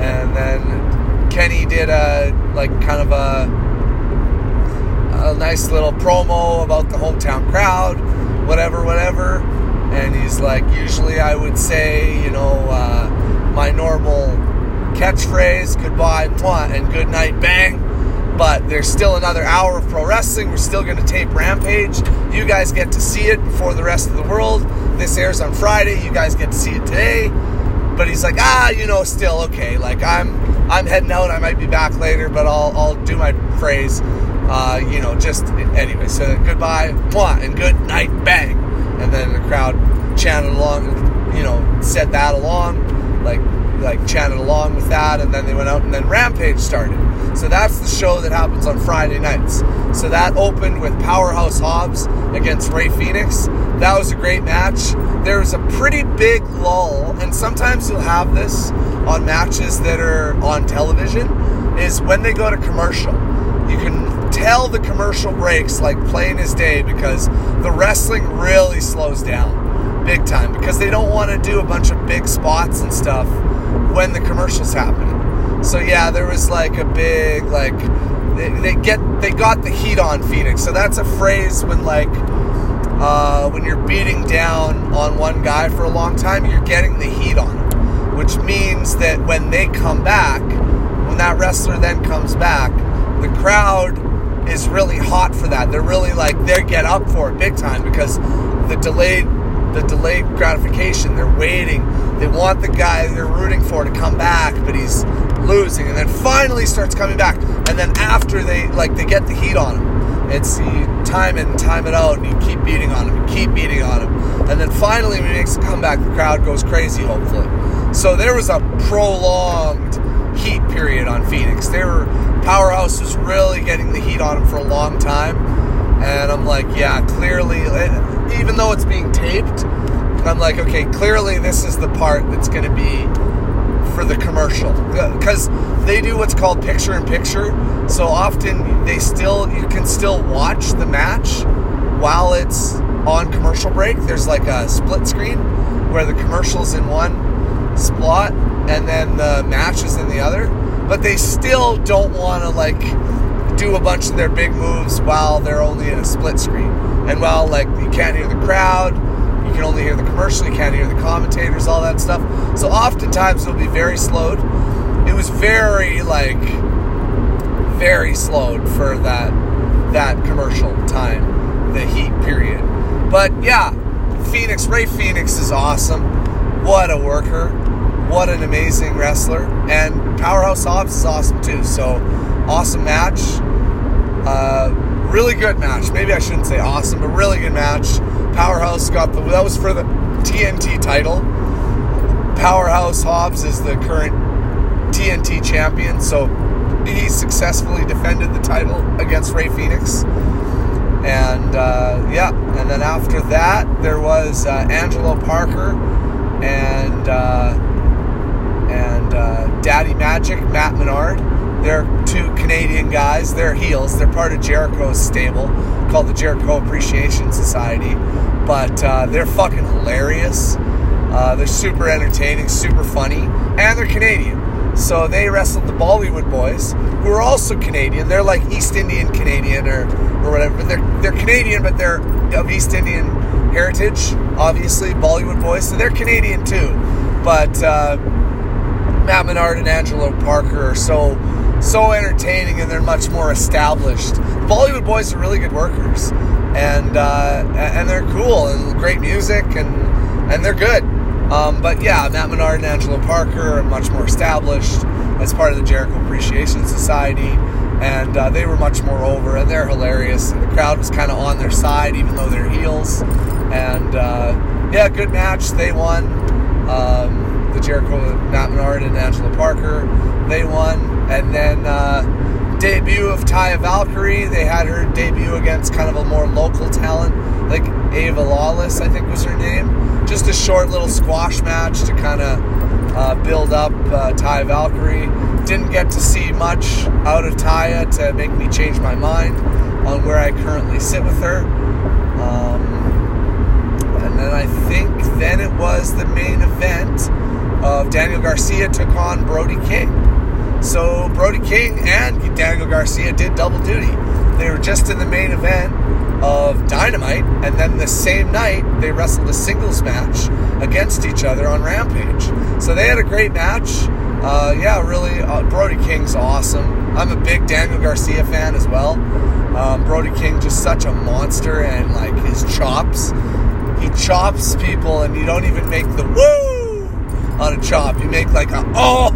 and then Kenny did a like kind of a a nice little promo about the hometown crowd, whatever, whatever. And he's like, usually I would say, you know, uh, my normal catchphrase, goodbye, mwah, and good night, bang but there's still another hour of pro wrestling. We're still going to tape Rampage. You guys get to see it before the rest of the world. This airs on Friday. You guys get to see it today. But he's like, ah, you know, still okay. Like I'm, I'm heading out. I might be back later, but I'll, I'll do my phrase. Uh, you know, just anyway. So goodbye, mwah, and good night, bang. And then the crowd chanted along. You know, said that along, like like chanted along with that, and then they went out, and then Rampage started. So that's the show that happens on Friday nights. So that opened with Powerhouse Hobbs against Rey Fenix. That was a great match. There was a pretty big lull, and sometimes you'll have this on matches that are on television, is when they go to commercial. You can tell the commercial breaks like plain as day because the wrestling really slows down big time because they don't want to do a bunch of big spots and stuff when the commercials happening. So yeah, there was like a big like they, they get they got the heat on Fenix. So that's a phrase when like uh, when you're beating down on one guy for a long time, you're getting the heat on him, which means that when they come back, when that wrestler then comes back, the crowd is really hot for that. They're really like they get up for it big time because the delayed the delayed gratification. They're waiting. They want the guy they're rooting for to come back, but he's losing, and then finally starts coming back. And then after they like they get the heat on him, it's you time it and time it out, and you keep beating on him, keep beating on him, and then finally when he makes a comeback, the crowd goes crazy. Hopefully, so there was a prolonged heat period on Fenix. They were Powerhouse was really getting the heat on him for a long time, and I'm like, yeah, clearly, even though it's being taped, I'm like, okay, clearly this is the part that's going to be for the commercial because they do what's called picture in picture. So often they still you can still watch the match while it's on commercial break. There's like a split screen where the commercial's in one spot and then the match is in the other. But they still don't want to like do a bunch of their big moves while they're only in a split screen. And while like you can't hear the crowd, you can only hear the commercial, you can't hear the commentators, all that stuff. So oftentimes it'll be very slowed. It was very like very slowed for that that commercial time, the heat period. But yeah, Fenix, Rey Fenix is awesome. What a worker. What an amazing wrestler. And Powerhouse Hobbs is awesome too. So awesome match. Uh, really good match. Maybe I shouldn't say awesome, but really good match. Powerhouse got the that was for the TNT title. Powerhouse Hobbs is the current TNT champion, so he successfully defended the title against Rey Fenix. And uh, yeah, and then after that, there was uh, Angelo Parker and uh, and uh, Daddy Magic, Matt Menard. They're two Canadian guys. They're heels. They're part of Jericho's stable called the Jericho Appreciation Society. But uh, they're fucking hilarious. Uh, they're super entertaining, super funny, and they're Canadian. So they wrestled the Bollywood Boys, who are also Canadian. They're like East Indian Canadian or, or whatever. They're they're Canadian, but they're of East Indian heritage. Obviously, Bollywood Boys, so they're Canadian too. But uh, Matt Menard and Angelo Parker are so so entertaining, and they're much more established. The Bollywood Boys are really good workers, and uh, and they're cool and great music, and and they're good. Um, but yeah, Matt Menard and Angelo Parker are much more established as part of the Jericho Appreciation Society, and uh, they were much more over, and they're hilarious. And the crowd was kind of on their side, even though they're heels. And uh, yeah, good match. They won. Um, the Jericho, Matt Menard and Angelo Parker, they won. And then uh, debut of Taya Valkyrie. They had her debut against kind of a more local talent, like Ava Lawless, I think was her name just a short little squash match to kind of uh, build up uh, Taya Valkyrie. Didn't get to see much out of Taya to make me change my mind on where I currently sit with her. Um, and then I think then it was the main event of Daniel Garcia took on Brody King. So Brody King and Daniel Garcia did double duty. They were just in the main event of Dynamite, and then the same night they wrestled a singles match against each other on Rampage. So they had a great match. Uh, yeah, really, uh, Brody King's awesome. I'm a big Daniel Garcia fan as well. Um, Brody King just such a monster, and like his chops, he chops people, and you don't even make the woo on a chop. You make like a oh,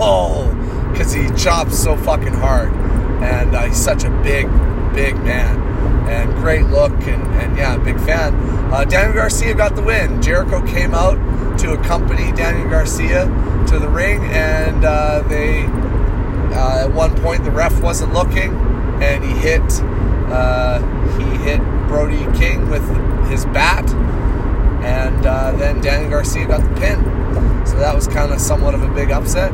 because he chops so fucking hard, and uh, he's such a big, big man and great look, and, and yeah, big fan. Uh, Daniel Garcia got the win. Jericho came out to accompany Daniel Garcia to the ring, and uh, they uh, at one point the ref wasn't looking, and he hit uh, he hit Brody King with his bat, and uh, then Daniel Garcia got the pin. So that was kind of somewhat of a big upset,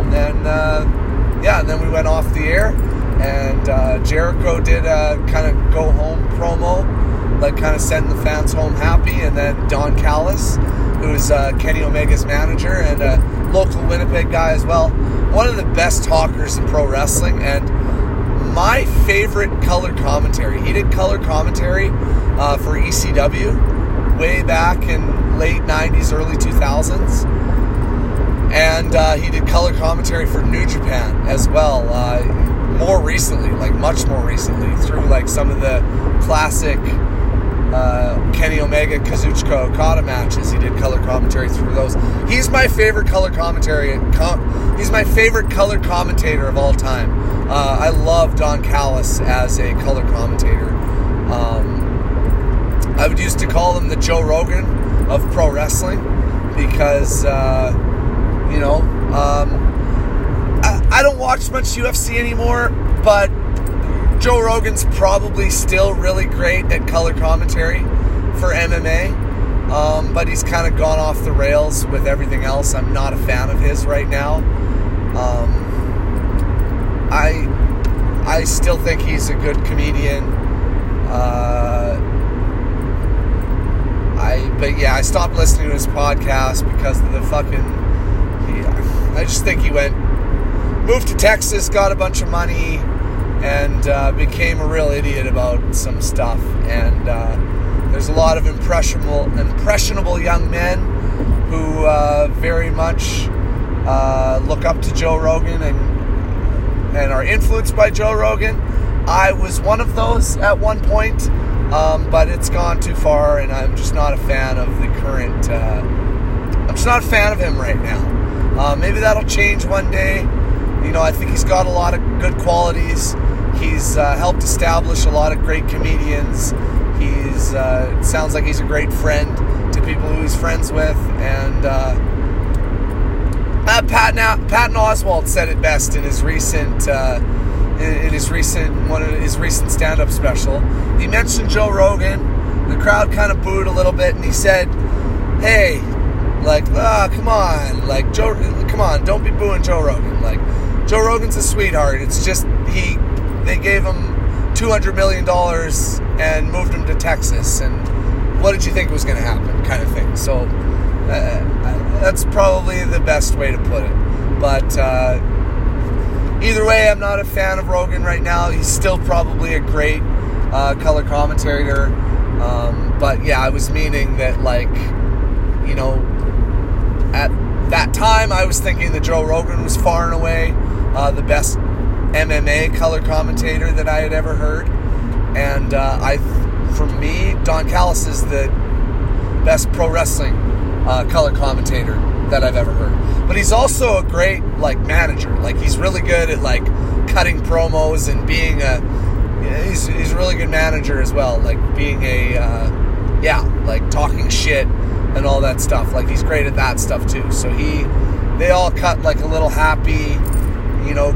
and then uh, yeah, and then we went off the air and uh, Jericho did a kind of go home promo, like kind of sending the fans home happy. And then Don Callis, who's uh, Kenny Omega's manager and a local Winnipeg guy as well, one of the best talkers in pro wrestling and my favorite color commentary. He did color commentary uh, for ECW way back in late 90s, early 2000s. And uh, he did color commentary for New Japan as well uh, more recently, like much more recently, through like some of the classic uh, Kenny Omega Kazuchika Okada matches. He did color commentary through those. He's my favorite color commentary. Com- he's my favorite color commentator of all time. Uh, I love Don Callis as a color commentator. Um, I would used to call him the Joe Rogan of pro wrestling because, uh, you know, um, I don't watch much UFC anymore, but Joe Rogan's probably still really great at color commentary for MMA. Um, but he's kind of gone off the rails with everything else. I'm not a fan of his right now. Um, I I still think he's a good comedian. Uh, I but yeah, I stopped listening to his podcast because of the fucking. He, I just think he went moved to Texas, got a bunch of money, and uh, became a real idiot about some stuff. And uh, there's a lot of impressionable impressionable young men who uh, very much uh, look up to Joe Rogan and and are influenced by Joe Rogan. I was one of those at one point, um, but it's gone too far, and I'm just not a fan of the current. Uh, I'm just not a fan of him right now. Uh, maybe that'll change one day. You know, I think he's got a lot of good qualities. He's uh, helped establish a lot of great comedians. He's uh, sounds like he's a great friend to people who he's friends with, and uh, Patton, Patton Oswalt said it best in his recent uh, in, his recent one of his recent stand-up special. He mentioned Joe Rogan. The crowd kind of booed a little bit, and he said, "Hey, like, ah, oh, come on, like Joe, come on, don't be booing Joe Rogan. Like, Joe Rogan's a sweetheart. It's just he, they gave him two hundred million dollars and moved him to Texas, and what did you think was going to happen, kind of thing. So." Uh, that's probably the best way to put it. But uh, either way, I'm not a fan of Rogan right now. He's still probably a great uh, color commentator. Um, but yeah, I was meaning that, like, you know, at that time, I was thinking that Joe Rogan was far and away uh, the best MMA color commentator that I had ever heard. And uh, I, for me, Don Callis is the best pro wrestling uh, color commentator that I've ever heard. But he's also a great like manager. Like he's really good at like cutting promos and being a. He's he's a really good manager as well. Like being a uh, yeah, like talking shit and all that stuff. Like he's great at that stuff too. So he they all cut like a little happy, you know,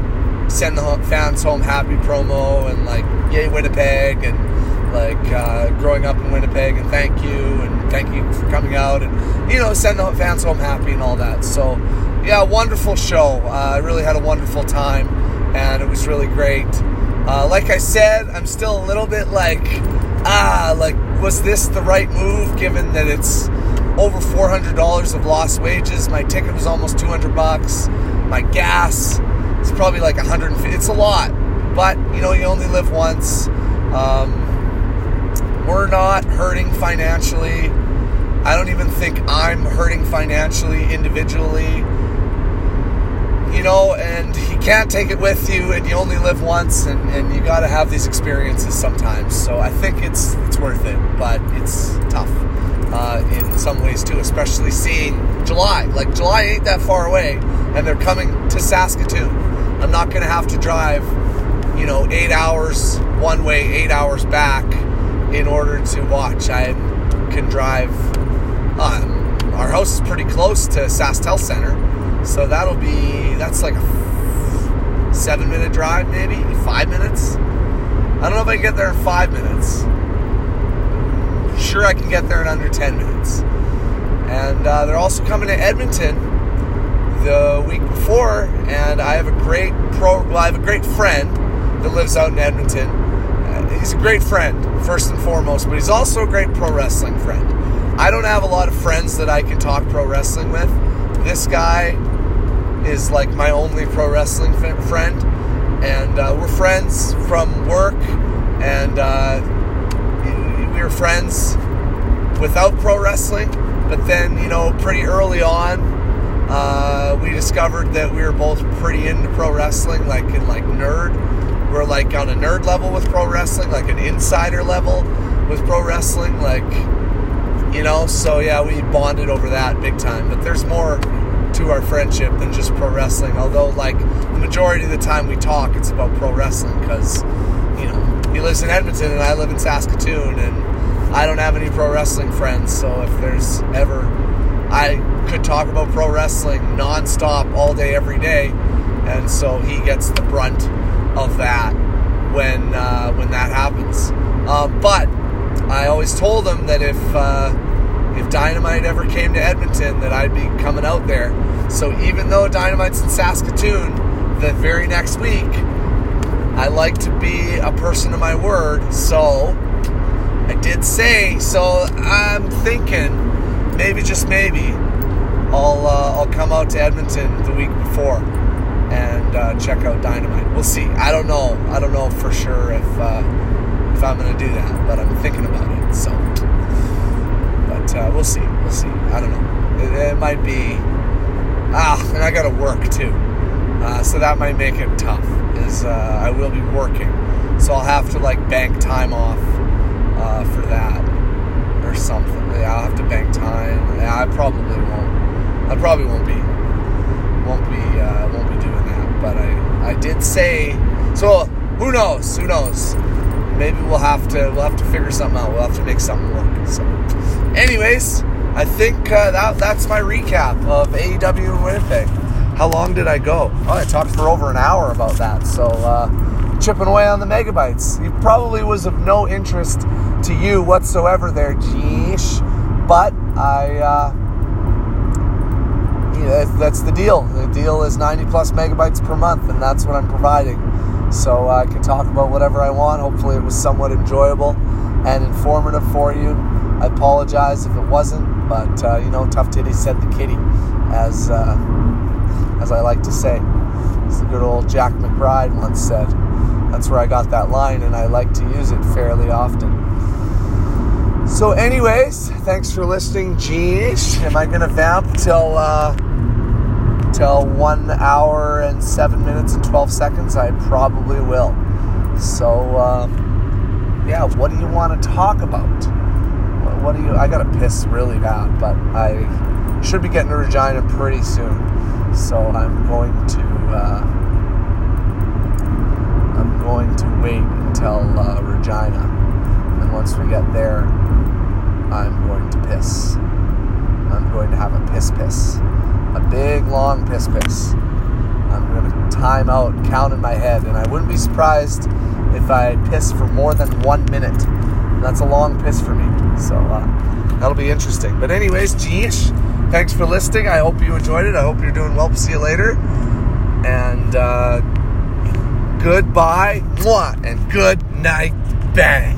send the fans home happy promo and like yay Winnipeg and like uh, growing up in Winnipeg and thank you and thank you for coming out and you know send the fans home happy and all that. So yeah, wonderful show. Uh, I really had a wonderful time and it was really great. Uh, like I said, I'm still a little bit like ah like was this the right move given that it's over $400 of lost wages. My ticket was almost 200 bucks. My gas is probably like 150. It's a lot, but you know you only live once. Um, we're not hurting financially. I don't even think I'm hurting financially individually. You know, and you can't take it with you, and you only live once, and, and you got to have these experiences sometimes. So I think it's it's worth it, but it's tough uh, in some ways too, especially seeing July. Like July ain't that far away, and they're coming to Saskatoon. I'm not going to have to drive, you know, eight hours one way, eight hours back in order to watch. I can drive. Um, our house is pretty close to SaskTel Center, so that'll be that's like a seven minute drive, maybe five minutes. I don't know if I can get there in five minutes. Sure, I can get there in under ten minutes. And uh, they're also coming to Edmonton the week before, and I have a great pro. Well, I have a great friend that lives out in Edmonton he's a great friend, first and foremost, but he's also a great pro wrestling friend. I don't have a lot of friends that I can talk pro wrestling with. This guy is like my only pro wrestling friend, and uh, we're friends from work, and uh, we were friends without pro wrestling. But then, you know, pretty early on, uh, we discovered that we were both pretty into pro wrestling, like in like nerd we're like on a nerd level with pro wrestling, like an insider level with pro wrestling, like you know. So yeah, we bonded over that big time. But there's more to our friendship than just pro wrestling. Although like the majority of the time we talk, it's about pro wrestling because you know he lives in Edmonton and I live in Saskatoon, and I don't have any pro wrestling friends. So if there's ever I could talk about pro wrestling nonstop all day, every day, and so he gets the brunt of that when uh, when that happens. Uh, but I always told him that if uh, if Dynamite ever came to Edmonton, that I'd be coming out there. So even though Dynamite's in Saskatoon, the very next week I like to be a person of my word, so I did say. So I'm thinking, maybe just maybe, I'll uh, I'll come out to Edmonton the week before and uh, check out Dynamite. We'll see. I don't know. I don't know for sure if uh, if I'm to do that, but I'm thinking about it. So, but uh, we'll see. We'll see. I don't know. It, it might be. Ah, and I got to work too, uh, so that might make it tough. Is uh, I will be working, so I'll have to like bank time off uh, for that or something. I'll have to bank time. I probably won't. I probably won't be won't be uh, won't be doing that. But I I did say so. Who knows? Who knows? Maybe we'll have to we'll have to figure something out. We'll have to make something work. So, anyways, I think uh, that that's my recap of AEW in Winnipeg. How long did I go? Oh, I talked for over an hour about that. So uh, chipping away on the megabytes. It probably was of no interest to you whatsoever there, Geesh. But I. Uh, yeah, that's the deal. The deal is 90 plus megabytes per month, and that's what I'm providing. So I can talk about whatever I want. Hopefully, it was somewhat enjoyable and informative for you. I apologize if it wasn't, but uh, you know, tough titty said the kitty, as uh, as I like to say. As the good old Jack McBride once said. That's where I got that line, and I like to use it fairly often. So, anyways, thanks for listening, Jeez. Am I gonna vamp till uh, till one hour and seven minutes and twelve seconds? I probably will. So, uh, yeah, what do you want to talk about? What, do you? I gotta piss really bad, but I should be getting to Regina pretty soon. So I'm going to uh, going to wait until uh, Regina, and once we get there, I'm going to piss. I'm going to have a piss piss, a big long piss piss. I'm going to time out, count in my head, and I wouldn't be surprised if I piss for more than one minute. That's a long piss for me, so uh, that'll be interesting. But anyways, geesh, thanks for listening. I hope you enjoyed it. I hope you're doing well. See you later, and uh, goodbye, mwah, and good night, bang.